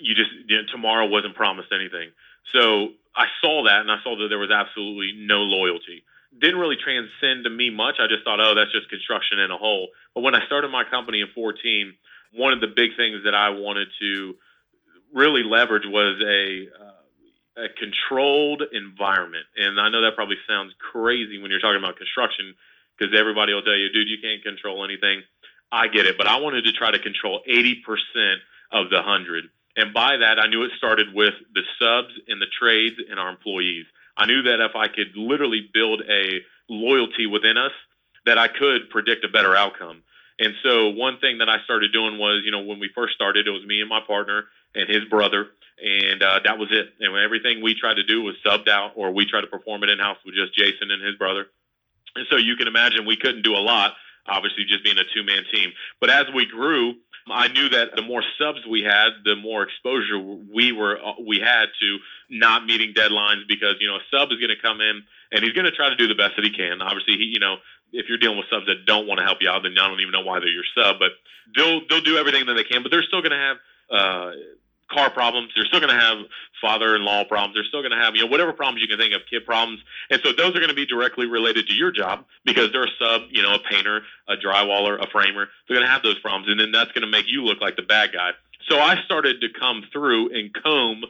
S3: you just you know, tomorrow wasn't promised anything. So I saw that and I saw that there was absolutely no loyalty. Didn't really transcend to me much. I just thought, oh, that's just construction in a whole. But when I started my company in 14, one of the big things that I wanted to really leverage was a uh, a controlled environment. And I know that probably sounds crazy when you're talking about construction because everybody will tell you, dude, you can't control anything. I get it, but I wanted to try to control 80% of the 100. And by that, I knew it started with the subs and the trades and our employees. I knew that if I could literally build a loyalty within us, that I could predict a better outcome. And so one thing that I started doing was, you know, when we first started, it was me and my partner and his brother, and uh, that was it. And everything we tried to do was subbed out, or we tried to perform it in house with just Jason and his brother. And so you can imagine we couldn't do a lot, obviously, just being a two man team. But as we grew, I knew that the more subs we had, the more exposure we were uh, we had to not meeting deadlines because you know a sub is going to come in and he's going to try to do the best that he can. Obviously, he you know if you're dealing with subs that don't want to help you out, then I don't even know why they're your sub. But they'll they'll do everything that they can, but they're still going to have uh, car problems. They're still going to have father-in-law problems. They're still going to have you know whatever problems you can think of, kid problems. And so those are going to be directly related to your job because they're a sub, you know, a painter, a drywaller, a framer. They're going to have those problems, and then that's going to make you look like the bad guy. So I started to come through and comb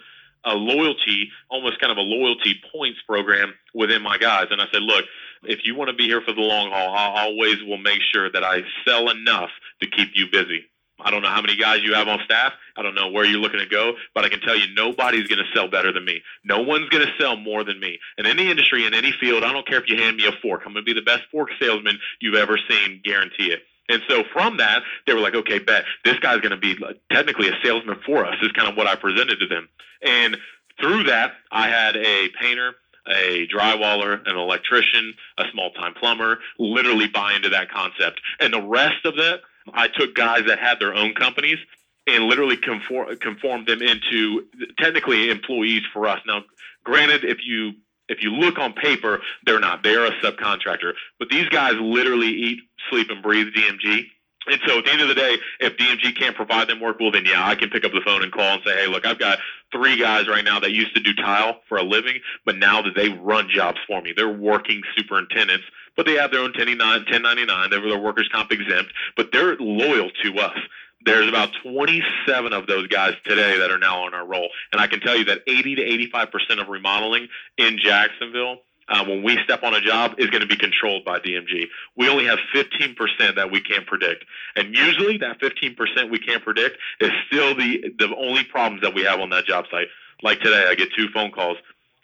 S3: a loyalty, almost kind of a loyalty points program within my guys. And I said, look, if you want to be here for the long haul, I always will make sure that I sell enough to keep you busy. I don't know how many guys you have on staff. I don't know where you're looking to go, but I can tell you nobody's going to sell better than me. No one's going to sell more than me. In any industry, in any field, I don't care if you hand me a fork. I'm going to be the best fork salesman you've ever seen, guarantee it. And so from that, they were like, okay, bet this guy's going to be technically a salesman for us, is kind of what I presented to them. And through that, I had a painter, a drywaller, an electrician, a small time plumber, literally buy into that concept. And the rest of that, I took guys that had their own companies and literally conform, conformed them into technically employees for us. Now, granted, if you if you look on paper, they're not. They're a subcontractor. But these guys literally eat, sleep, and breathe DMG. And so at the end of the day, if DMG can't provide them work, well, then yeah, I can pick up the phone and call and say, hey, look, I've got three guys right now that used to do tile for a living, but now that they run jobs for me, they're working superintendents, but they have their own 1099, they're their workers' comp exempt, but they're loyal to us. There's about 27 of those guys today that are now on our roll. And I can tell you that 80 to 85% of remodeling in Jacksonville uh, when we step on a job is going to be controlled by DMG. We only have 15% that we can't predict. And usually that 15% we can't predict is still the, the only problems that we have on that job site. Like today, I get two phone calls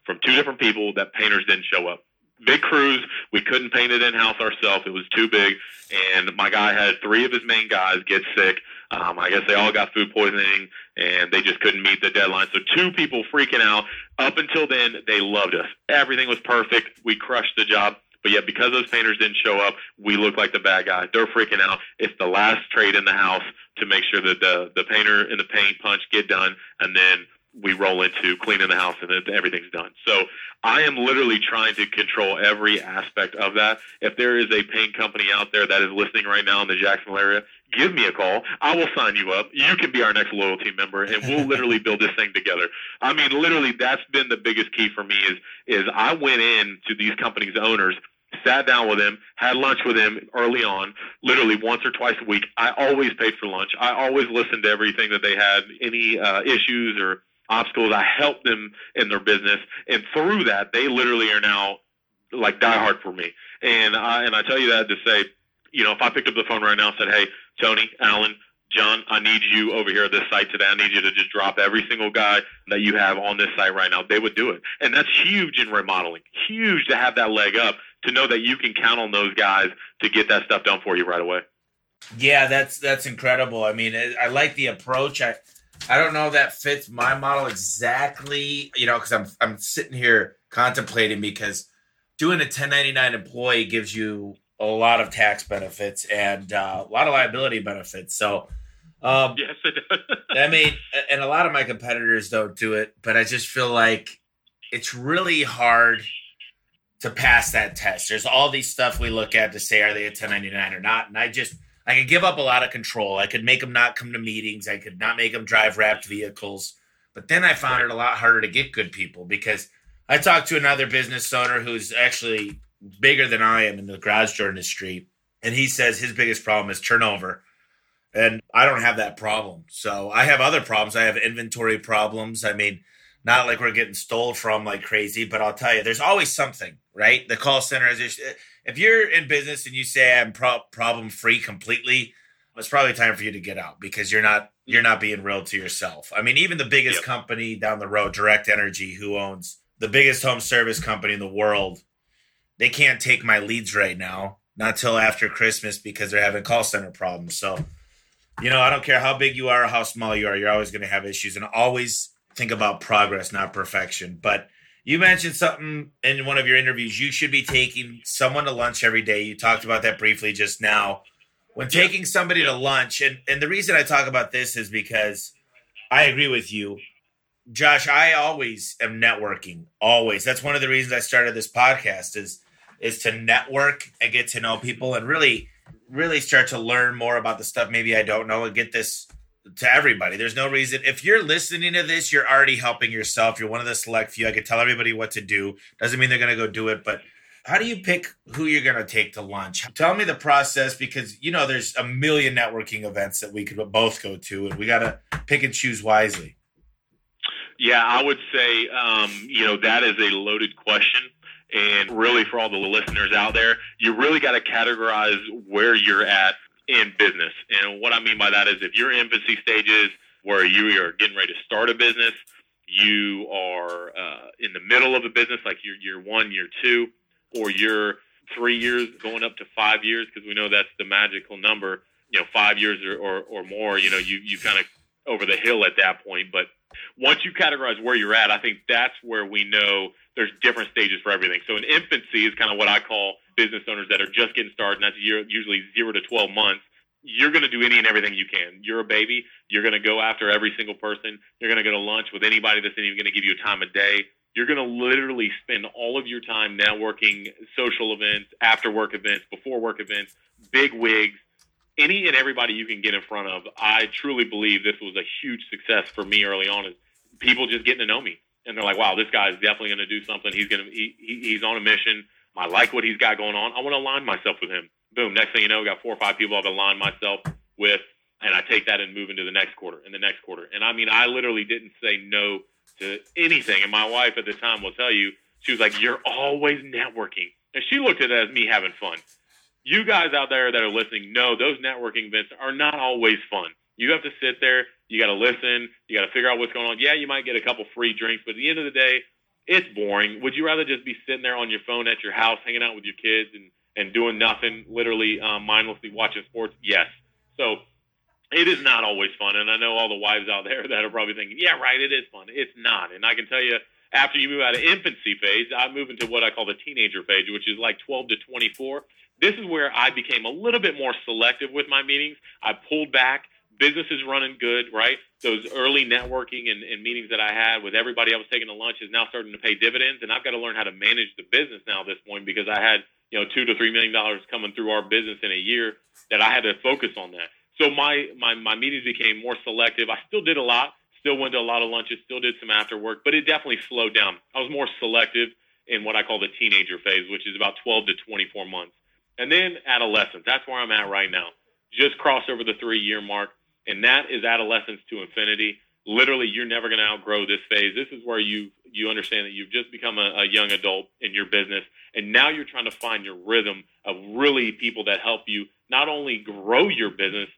S3: from two different people that painters didn't show up. Big crews, we couldn't paint it in house ourselves. It was too big. And my guy had three of his main guys get sick. Um, I guess they all got food poisoning and they just couldn't meet the deadline. So two people freaking out. Up until then, they loved us. Everything was perfect. We crushed the job. But yet, because those painters didn't show up, we look like the bad guy. They're freaking out. It's the last trade in the house to make sure that the the painter and the paint punch get done, and then we roll into cleaning the house and everything's done. So I am literally trying to control every aspect of that. If there is a paint company out there that is listening right now in the Jacksonville area, give me a call. I will sign you up. You can be our next loyalty member and we'll literally build this thing together. I mean, literally that's been the biggest key for me is, is I went in to these companies' owners sat down with him, had lunch with him early on, literally once or twice a week. I always paid for lunch. I always listened to everything that they had, any uh, issues or obstacles. I helped them in their business, and through that, they literally are now like diehard for me. And I and I tell you that to say, you know, if I picked up the phone right now and said, "Hey, Tony, Alan, John, I need you over here at this site today. I need you to just drop every single guy that you have on this site right now. They would do it. And that's huge in remodeling. Huge to have that leg up to know that you can count on those guys to get that stuff done for you right away.
S1: Yeah, that's that's incredible. I mean, I like the approach. I I don't know that fits my model exactly, you know, because I'm I'm sitting here contemplating because doing a 1099 employee gives you a lot of tax benefits and uh, a lot of liability benefits. So, um,
S3: yes, it does.
S1: I mean, and a lot of my competitors don't do it, but I just feel like it's really hard to pass that test. There's all these stuff we look at to say are they a 1099 or not, and I just I could give up a lot of control. I could make them not come to meetings. I could not make them drive wrapped vehicles. But then I found it a lot harder to get good people because I talked to another business owner who's actually bigger than I am in the garage door industry. And he says his biggest problem is turnover. And I don't have that problem. So I have other problems. I have inventory problems. I mean, not like we're getting stole from like crazy, but I'll tell you, there's always something, right? The call center is if you're in business and you say I'm pro- problem free completely, it's probably time for you to get out because you're not you're not being real to yourself. I mean, even the biggest yep. company down the road, Direct Energy, who owns the biggest home service company in the world, they can't take my leads right now, not till after Christmas because they're having call center problems. So, you know, I don't care how big you are or how small you are, you're always going to have issues, and always think about progress, not perfection. But you mentioned something in one of your interviews. You should be taking someone to lunch every day. You talked about that briefly just now. When taking somebody to lunch, and, and the reason I talk about this is because I agree with you. Josh, I always am networking. Always. That's one of the reasons I started this podcast is is to network and get to know people and really really start to learn more about the stuff maybe I don't know and get this to everybody. There's no reason. If you're listening to this, you're already helping yourself. You're one of the select few. I could tell everybody what to do. Doesn't mean they're going to go do it, but how do you pick who you're going to take to lunch? Tell me the process because you know there's a million networking events that we could both go to, and we got to pick and choose wisely.
S3: Yeah, I would say um, you know that is a loaded question. And really, for all the listeners out there, you really got to categorize where you're at in business. And what I mean by that is if you're infancy stages where you are getting ready to start a business, you are uh, in the middle of a business, like you're year one, year two, or you're three years going up to five years, because we know that's the magical number. You know, five years or, or, or more, you know, you, you kind of over the hill at that point. But once you categorize where you're at, I think that's where we know there's different stages for everything. So in infancy is kind of what I call business owners that are just getting started, and that's usually zero to 12 months. You're going to do any and everything you can. You're a baby. You're going to go after every single person. You're going to go to lunch with anybody that's even going to give you a time of day. You're going to literally spend all of your time networking, social events, after work events, before work events, big wigs, any and everybody you can get in front of. I truly believe this was a huge success for me early on. Is people just getting to know me and they're like, wow, this guy's definitely going to do something. He's going to he, he's on a mission. I like what he's got going on. I want to align myself with him. Boom. Next thing you know, I got four or five people I've aligned myself with, and I take that and move into the next quarter and the next quarter. And I mean, I literally didn't say no to anything. And my wife at the time will tell you, she was like, "You're always networking," and she looked at it as me having fun. You guys out there that are listening know those networking events are not always fun. You have to sit there you got to listen. You got to figure out what's going on. Yeah, you might get a couple free drinks, but at the end of the day, it's boring. Would you rather just be sitting there on your phone at your house, hanging out with your kids and and doing nothing, literally um, mindlessly watching sports? Yes. So it is not always fun, and I know all the wives out there that are probably thinking, "Yeah, right, it is fun." It's not, and I can tell you, after you move out of infancy phase, I move into what I call the teenager phase, which is like 12 to 24. This is where I became a little bit more selective with my meetings. I pulled back business is running good, right? Those early networking and, and, meetings that I had with everybody I was taking to lunch is now starting to pay dividends, and I've got to learn how to manage the business now at this point because I had you know two to three million dollars coming through our business in a year that I had to focus on that. So my my my meetings became more selective. I still did a lot, still went to a lot of lunches, still did some after work, but it definitely slowed down. I was more selective in what I call the teenager phase, which is about 12 to 24 months, and then adolescence. That's where I'm at right now. Just crossed over the three year mark and that is adolescence to infinity. Literally, you're never going to outgrow this phase. This is where you you understand that you've just become a, a young adult in your business, and now you're trying to find your rhythm of really people that help you not only grow your business,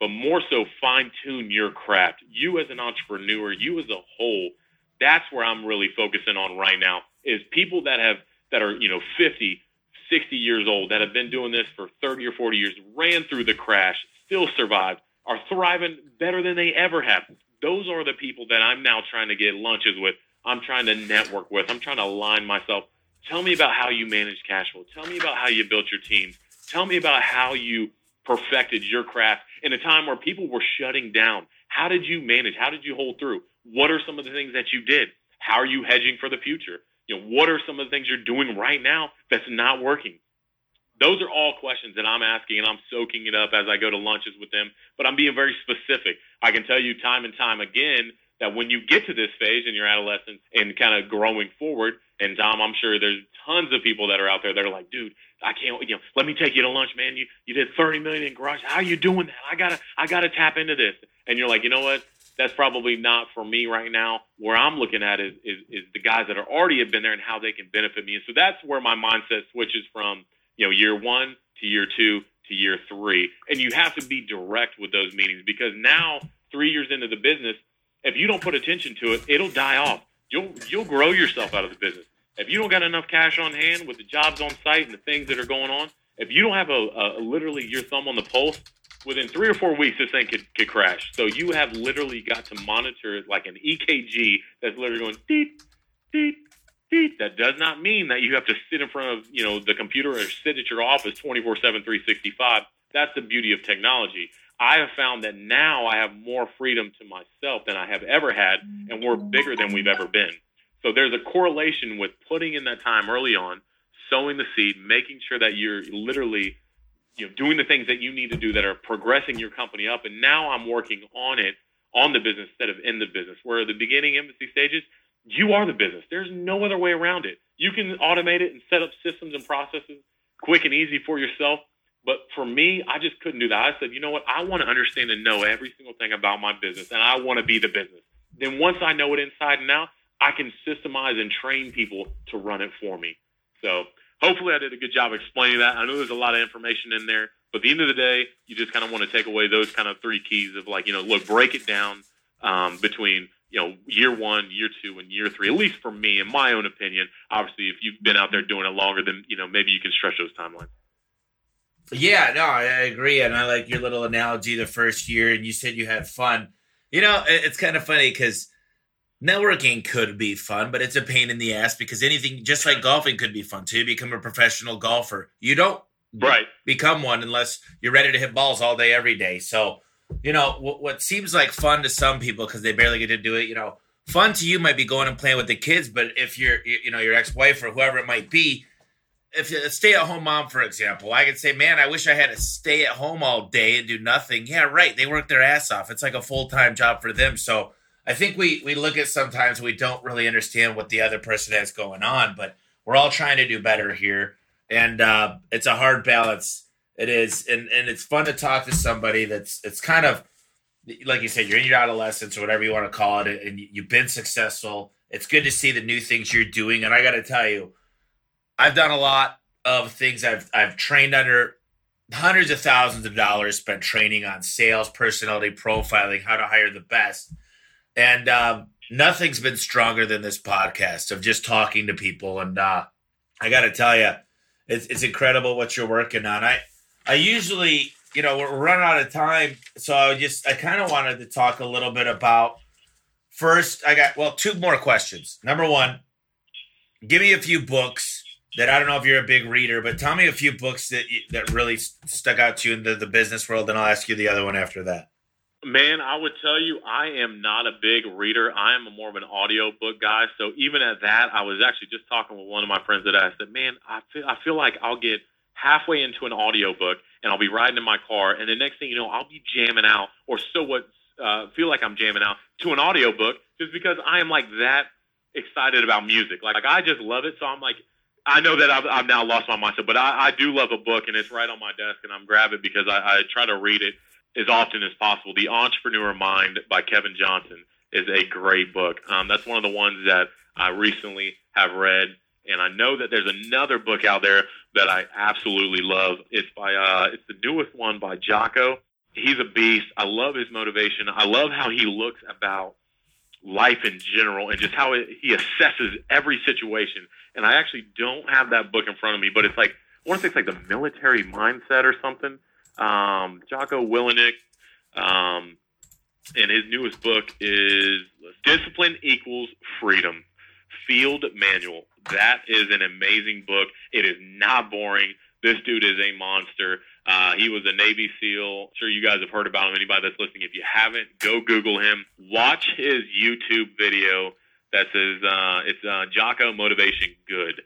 S3: but more so fine tune your craft. You as an entrepreneur, you as a whole, that's where I'm really focusing on right now. Is people that have that are you know 50, 60 years old that have been doing this for 30 or 40 years, ran through the crash, still survived, are thriving better than they ever have. those are the people that I'm now trying to get lunches with. I'm trying to network with. I'm trying to align myself. Tell me about how you manage cash flow. Tell me about how you built your teams. Tell me about how you perfected your craft in a time where people were shutting down. How did you manage? How did you hold through? What are some of the things that you did? How are you hedging for the future? You know, what are some of the things you're doing right now that's not working? Those are all questions that I'm asking and I'm soaking it up as I go to lunches with them, but I'm being very specific. I can tell you time and time again that when you get to this phase in your adolescence and kind of growing forward, and Tom, I'm sure there's tons of people that are out there that are like, dude, I can't, you know, let me take you to lunch, man. You you did 30 million in garage. How are you doing that? I gotta I gotta tap into this. And you're like, you know what? That's probably not for me right now. Where I'm looking at is is, is the guys that are already have been there and how they can benefit me. And so that's where my mindset switches from, you know, year one to year two to year three. And you have to be direct with those meetings because now, three years into the business, if you don't put attention to it, it'll die off. You'll you'll grow yourself out of the business. If you don't got enough cash on hand with the jobs on site and the things that are going on, if you don't have a, a literally your thumb on the pulse, within three or four weeks, this thing could, could crash. So you have literally got to monitor it like an EKG that's literally going deep, deep, deep. That does not mean that you have to sit in front of you know the computer or sit at your office 24 7 365 that's the beauty of technology i have found that now i have more freedom to myself than i have ever had and we're bigger than we've ever been so there's a correlation with putting in that time early on, sowing the seed, making sure that you're literally you know doing the things that you need to do that are progressing your company up. And now I'm working on it on the business instead of in the business. Where the beginning infancy stages, you are the business. There's no other way around it. You can automate it and set up systems and processes quick and easy for yourself. But for me, I just couldn't do that. I said, you know what? I want to understand and know every single thing about my business, and I want to be the business. Then once I know it inside and out, I can systemize and train people to run it for me. So hopefully I did a good job explaining that. I know there's a lot of information in there, but at the end of the day, you just kind of want to take away those kind of three keys of like, you know, look, break it down um, between, you know, year one, year two, and year three, at least for me, in my own opinion. Obviously, if you've been out there doing it longer, then, you know, maybe you can stretch those timelines.
S1: Yeah, no, I agree. And I like your little analogy the first year, and you said you had fun. You know, it's kind of funny because networking could be fun, but it's a pain in the ass because anything, just like golfing, could be fun too. You become a professional golfer. You don't
S3: right
S1: become one unless you're ready to hit balls all day, every day. So, you know, what, what seems like fun to some people because they barely get to do it, you know, fun to you might be going and playing with the kids, but if you're, you know, your ex wife or whoever it might be, if a stay at home mom, for example, I could say, man, I wish I had to stay at home all day and do nothing. Yeah, right. They work their ass off. It's like a full time job for them. So, I think we we look at sometimes we don't really understand what the other person has going on, but we're all trying to do better here, and uh, it's a hard balance. It is, and and it's fun to talk to somebody that's it's kind of like you said, you're in your adolescence or whatever you want to call it, and you've been successful. It's good to see the new things you're doing, and I got to tell you, I've done a lot of things. I've I've trained under hundreds of thousands of dollars spent training on sales, personality profiling, how to hire the best and um, nothing's been stronger than this podcast of just talking to people. And uh, I got to tell you, it's, it's incredible what you're working on. I I usually, you know, we're running out of time, so I just I kind of wanted to talk a little bit about. First, I got well two more questions. Number one, give me a few books that I don't know if you're a big reader, but tell me a few books that that really stuck out to you in the, the business world, and I'll ask you the other one after that.
S3: Man, I would tell you, I am not a big reader. I am more of an audio book guy. So even at that, I was actually just talking with one of my friends that I said, "Man, I feel I feel like I'll get halfway into an audio book and I'll be riding in my car, and the next thing you know, I'll be jamming out, or so what uh, feel like I'm jamming out to an audio book, just because I am like that excited about music. Like, like I just love it. So I'm like, I know that I've, I've now lost my mindset, but I, I do love a book, and it's right on my desk, and I'm grabbing because I, I try to read it as often as possible. The Entrepreneur Mind by Kevin Johnson is a great book. Um, that's one of the ones that I recently have read, and I know that there's another book out there that I absolutely love. It's by uh, it's the newest one by Jocko. He's a beast. I love his motivation. I love how he looks about life in general and just how it, he assesses every situation. And I actually don't have that book in front of me, but it's like I want to say it's like the military mindset or something um, Jocko Willink. Um, and his newest book is Discipline Equals Freedom Field Manual. That is an amazing book. It is not boring. This dude is a monster. Uh, he was a Navy SEAL. I'm sure you guys have heard about him. Anybody that's listening, if you haven't, go Google him. Watch his YouTube video that says uh, it's uh, Jocko Motivation Good.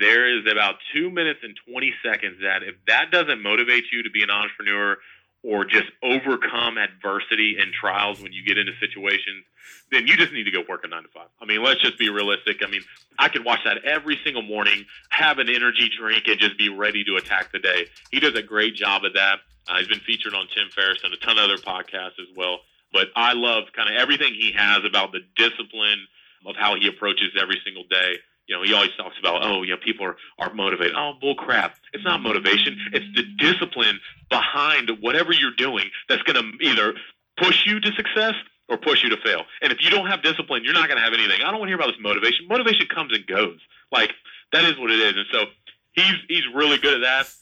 S3: There is about two minutes and 20 seconds that if that doesn't motivate you to be an entrepreneur or just overcome adversity and trials when you get into situations, then you just need to go work a nine to five. I mean, let's just be realistic. I mean, I can watch that every single morning, have an energy drink, and just be ready to attack the day. He does a great job at that. Uh, he's been featured on Tim Ferriss and a ton of other podcasts as well. But I love kind of everything he has about the discipline of how he approaches every single day. You know, he always talks about, oh, you know, people are, are motivated. Oh, bull crap. It's not motivation. It's the discipline behind whatever you're doing that's going to either push you to success or push you to fail. And if you don't have discipline, you're not going to have anything. I don't want to hear about this motivation. Motivation comes and goes. Like that is what it is. And so he's he's really good at that.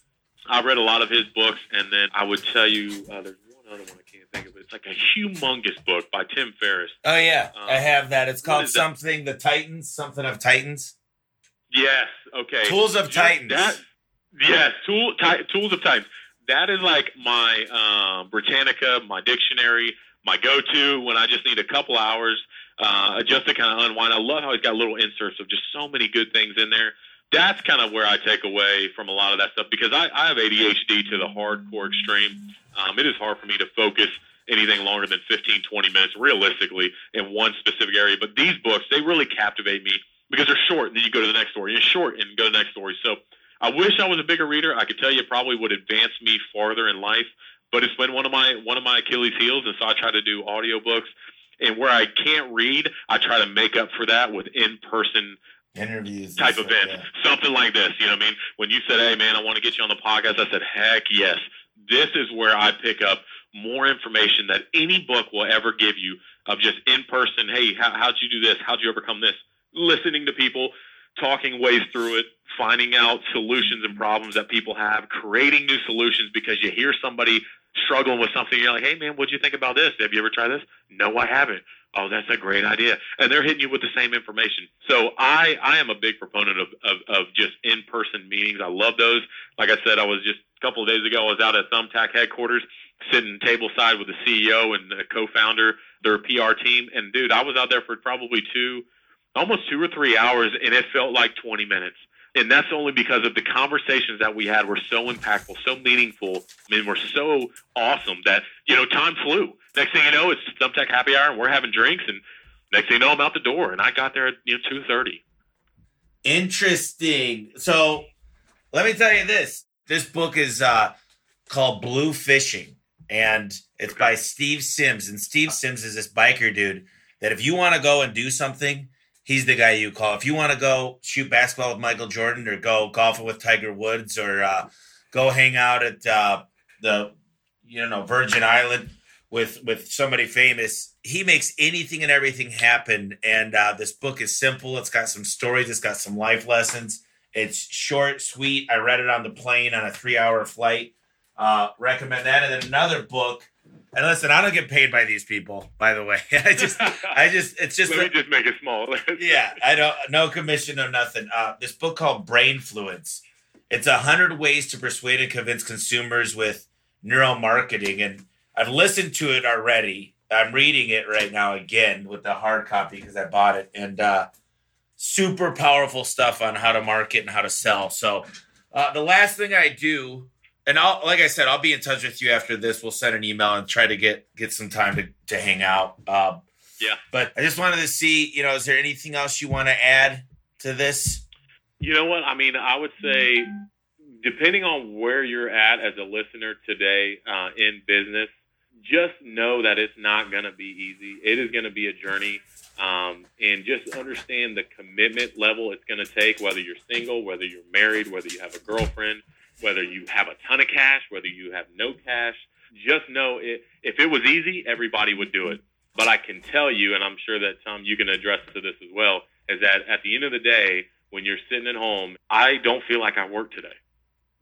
S3: I've read a lot of his books, and then I would tell you uh, there's one other one I can't think of. It. It's like a humongous book by Tim Ferriss.
S1: Oh yeah, um, I have that. It's called something the Titans, something of Titans.
S3: Yes. Okay.
S1: Tools of Titans. That,
S3: yes. Tool, t- tools of Titans. That is like my um, Britannica, my dictionary, my go-to when I just need a couple hours uh, just to kind of unwind. I love how he's got little inserts of just so many good things in there. That's kind of where I take away from a lot of that stuff because I, I have ADHD to the hardcore extreme. Um, it is hard for me to focus anything longer than 15, 20 minutes realistically in one specific area. But these books, they really captivate me because they're short and then you go to the next story. You're short and go to the next story. So I wish I was a bigger reader. I could tell you it probably would advance me farther in life but it's been one of my one of my Achilles heels, and so I try to do audiobooks. And where I can't read, I try to make up for that with in person
S1: interviews
S3: type events, yeah. something like this. You know what I mean? When you said, "Hey, man, I want to get you on the podcast," I said, "Heck yes." This is where I pick up more information that any book will ever give you of just in person. Hey, how, how'd you do this? How'd you overcome this? Listening to people, talking ways through it, finding out solutions and problems that people have, creating new solutions because you hear somebody struggling with something, you're like, hey man, what'd you think about this? Have you ever tried this? No, I haven't. Oh, that's a great idea. And they're hitting you with the same information. So I, I am a big proponent of, of, of just in-person meetings. I love those. Like I said, I was just a couple of days ago, I was out at Thumbtack headquarters sitting table side with the CEO and the co-founder, their PR team. And dude, I was out there for probably two, almost two or three hours and it felt like 20 minutes and that's only because of the conversations that we had were so impactful, so meaningful, and were so awesome that you know time flew. Next thing you know, it's Thumbtack Happy Hour, and we're having drinks, and next thing you know, I'm out the door, and I got there at you know two thirty.
S1: Interesting. So let me tell you this: this book is uh, called Blue Fishing, and it's by Steve Sims, and Steve Sims is this biker dude that if you want to go and do something he's the guy you call. If you want to go shoot basketball with Michael Jordan or go golfing with Tiger Woods or uh, go hang out at uh, the you know Virgin Island with with somebody famous, he makes anything and everything happen. And uh, this book is simple. It's got some stories. It's got some life lessons. It's short, sweet. I read it on the plane on a three hour flight. Uh, recommend that. And then another book and listen, I don't get paid by these people, by the way. I just, I just, it's just.
S3: Let me just make it small.
S1: yeah, I don't, no commission, or nothing. Uh, this book called Brain Brainfluence. It's a hundred ways to persuade and convince consumers with neuromarketing, and I've listened to it already. I'm reading it right now again with the hard copy because I bought it, and uh, super powerful stuff on how to market and how to sell. So, uh, the last thing I do and I'll like I said, I'll be in touch with you after this. We'll send an email and try to get get some time to to hang out. Um,
S3: yeah.
S1: But I just wanted to see, you know, is there anything else you want to add to this?
S3: You know what? I mean, I would say, depending on where you're at as a listener today uh, in business, just know that it's not going to be easy. It is going to be a journey. Um, and just understand the commitment level it's going to take, whether you're single, whether you're married, whether you have a girlfriend, whether you have a ton of cash, whether you have no cash, just know it, if it was easy, everybody would do it. But I can tell you, and I'm sure that Tom, you can address to this as well, is that at the end of the day, when you're sitting at home, I don't feel like I worked today,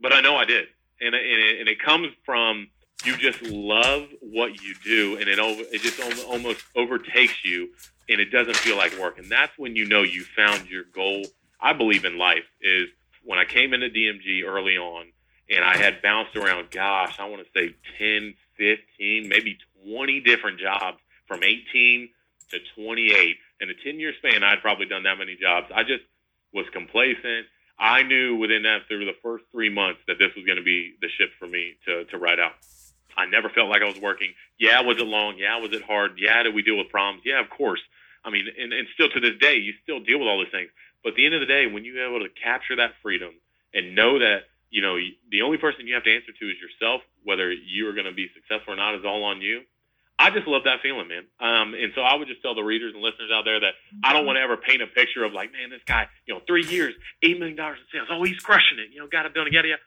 S3: but I know I did, and and it, and it comes from you just love what you do, and it it just almost overtakes you, and it doesn't feel like work. And that's when you know you found your goal. I believe in life is when I came into DMG early on, and I had bounced around. Gosh, I want to say 10, 15, maybe 20 different jobs from 18 to 28 in a 10 year span. I'd probably done that many jobs. I just was complacent. I knew within that through the first three months that this was going to be the ship for me to, to ride out. I never felt like I was working. Yeah, was it long? Yeah, was it hard? Yeah, did we deal with problems? Yeah, of course. I mean, and, and still to this day, you still deal with all those things. But at the end of the day, when you're able to capture that freedom and know that, you know, the only person you have to answer to is yourself, whether you are going to be successful or not is all on you. I just love that feeling, man. Um, and so I would just tell the readers and listeners out there that I don't want to ever paint a picture of like, man, this guy, you know, three years, eight million dollars in sales. Oh, he's crushing it. You know, got a building, yada yada.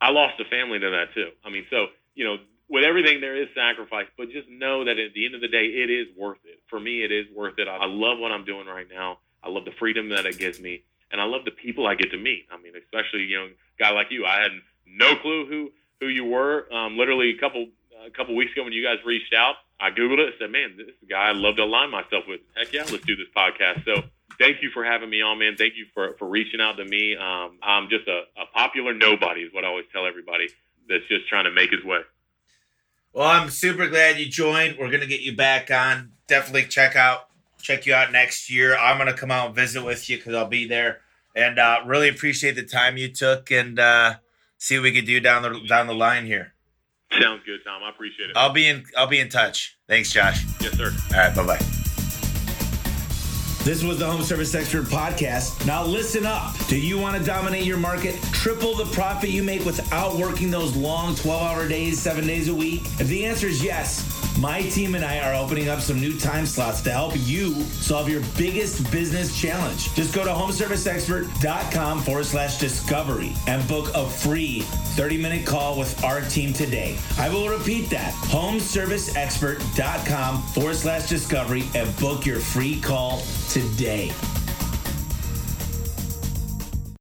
S3: I lost a family to that too. I mean, so you know, with everything there is sacrifice, but just know that at the end of the day, it is worth it. For me, it is worth it. I love what I'm doing right now. I love the freedom that it gives me, and I love the people I get to meet. I mean, especially you know, guy like you. I had no clue who who you were. Um, literally a couple a couple weeks ago when you guys reached out, I googled it and said, "Man, this guy I'd love to align myself with." Heck yeah, let's do this podcast. So thank you for having me on, man. Thank you for, for reaching out to me. Um, I'm just a, a popular nobody, is what I always tell everybody that's just trying to make his way.
S1: Well, I'm super glad you joined. We're gonna get you back on. Definitely check out check you out next year. I'm gonna come out and visit with you because I'll be there. And uh, really appreciate the time you took and uh, see what we can do down the down the line here.
S3: Sounds good, Tom. I appreciate it.
S1: I'll be in I'll be in touch. Thanks, Josh.
S3: Yes, sir.
S1: All right, bye bye. This was the Home Service Expert Podcast. Now listen up. Do you want to dominate your market? Triple the profit you make without working those long 12 hour days, seven days a week? If the answer is yes, my team and I are opening up some new time slots to help you solve your biggest business challenge. Just go to homeserviceexpert.com forward slash discovery and book a free 30 minute call with our team today. I will repeat that homeserviceexpert.com forward slash discovery and book your free call today.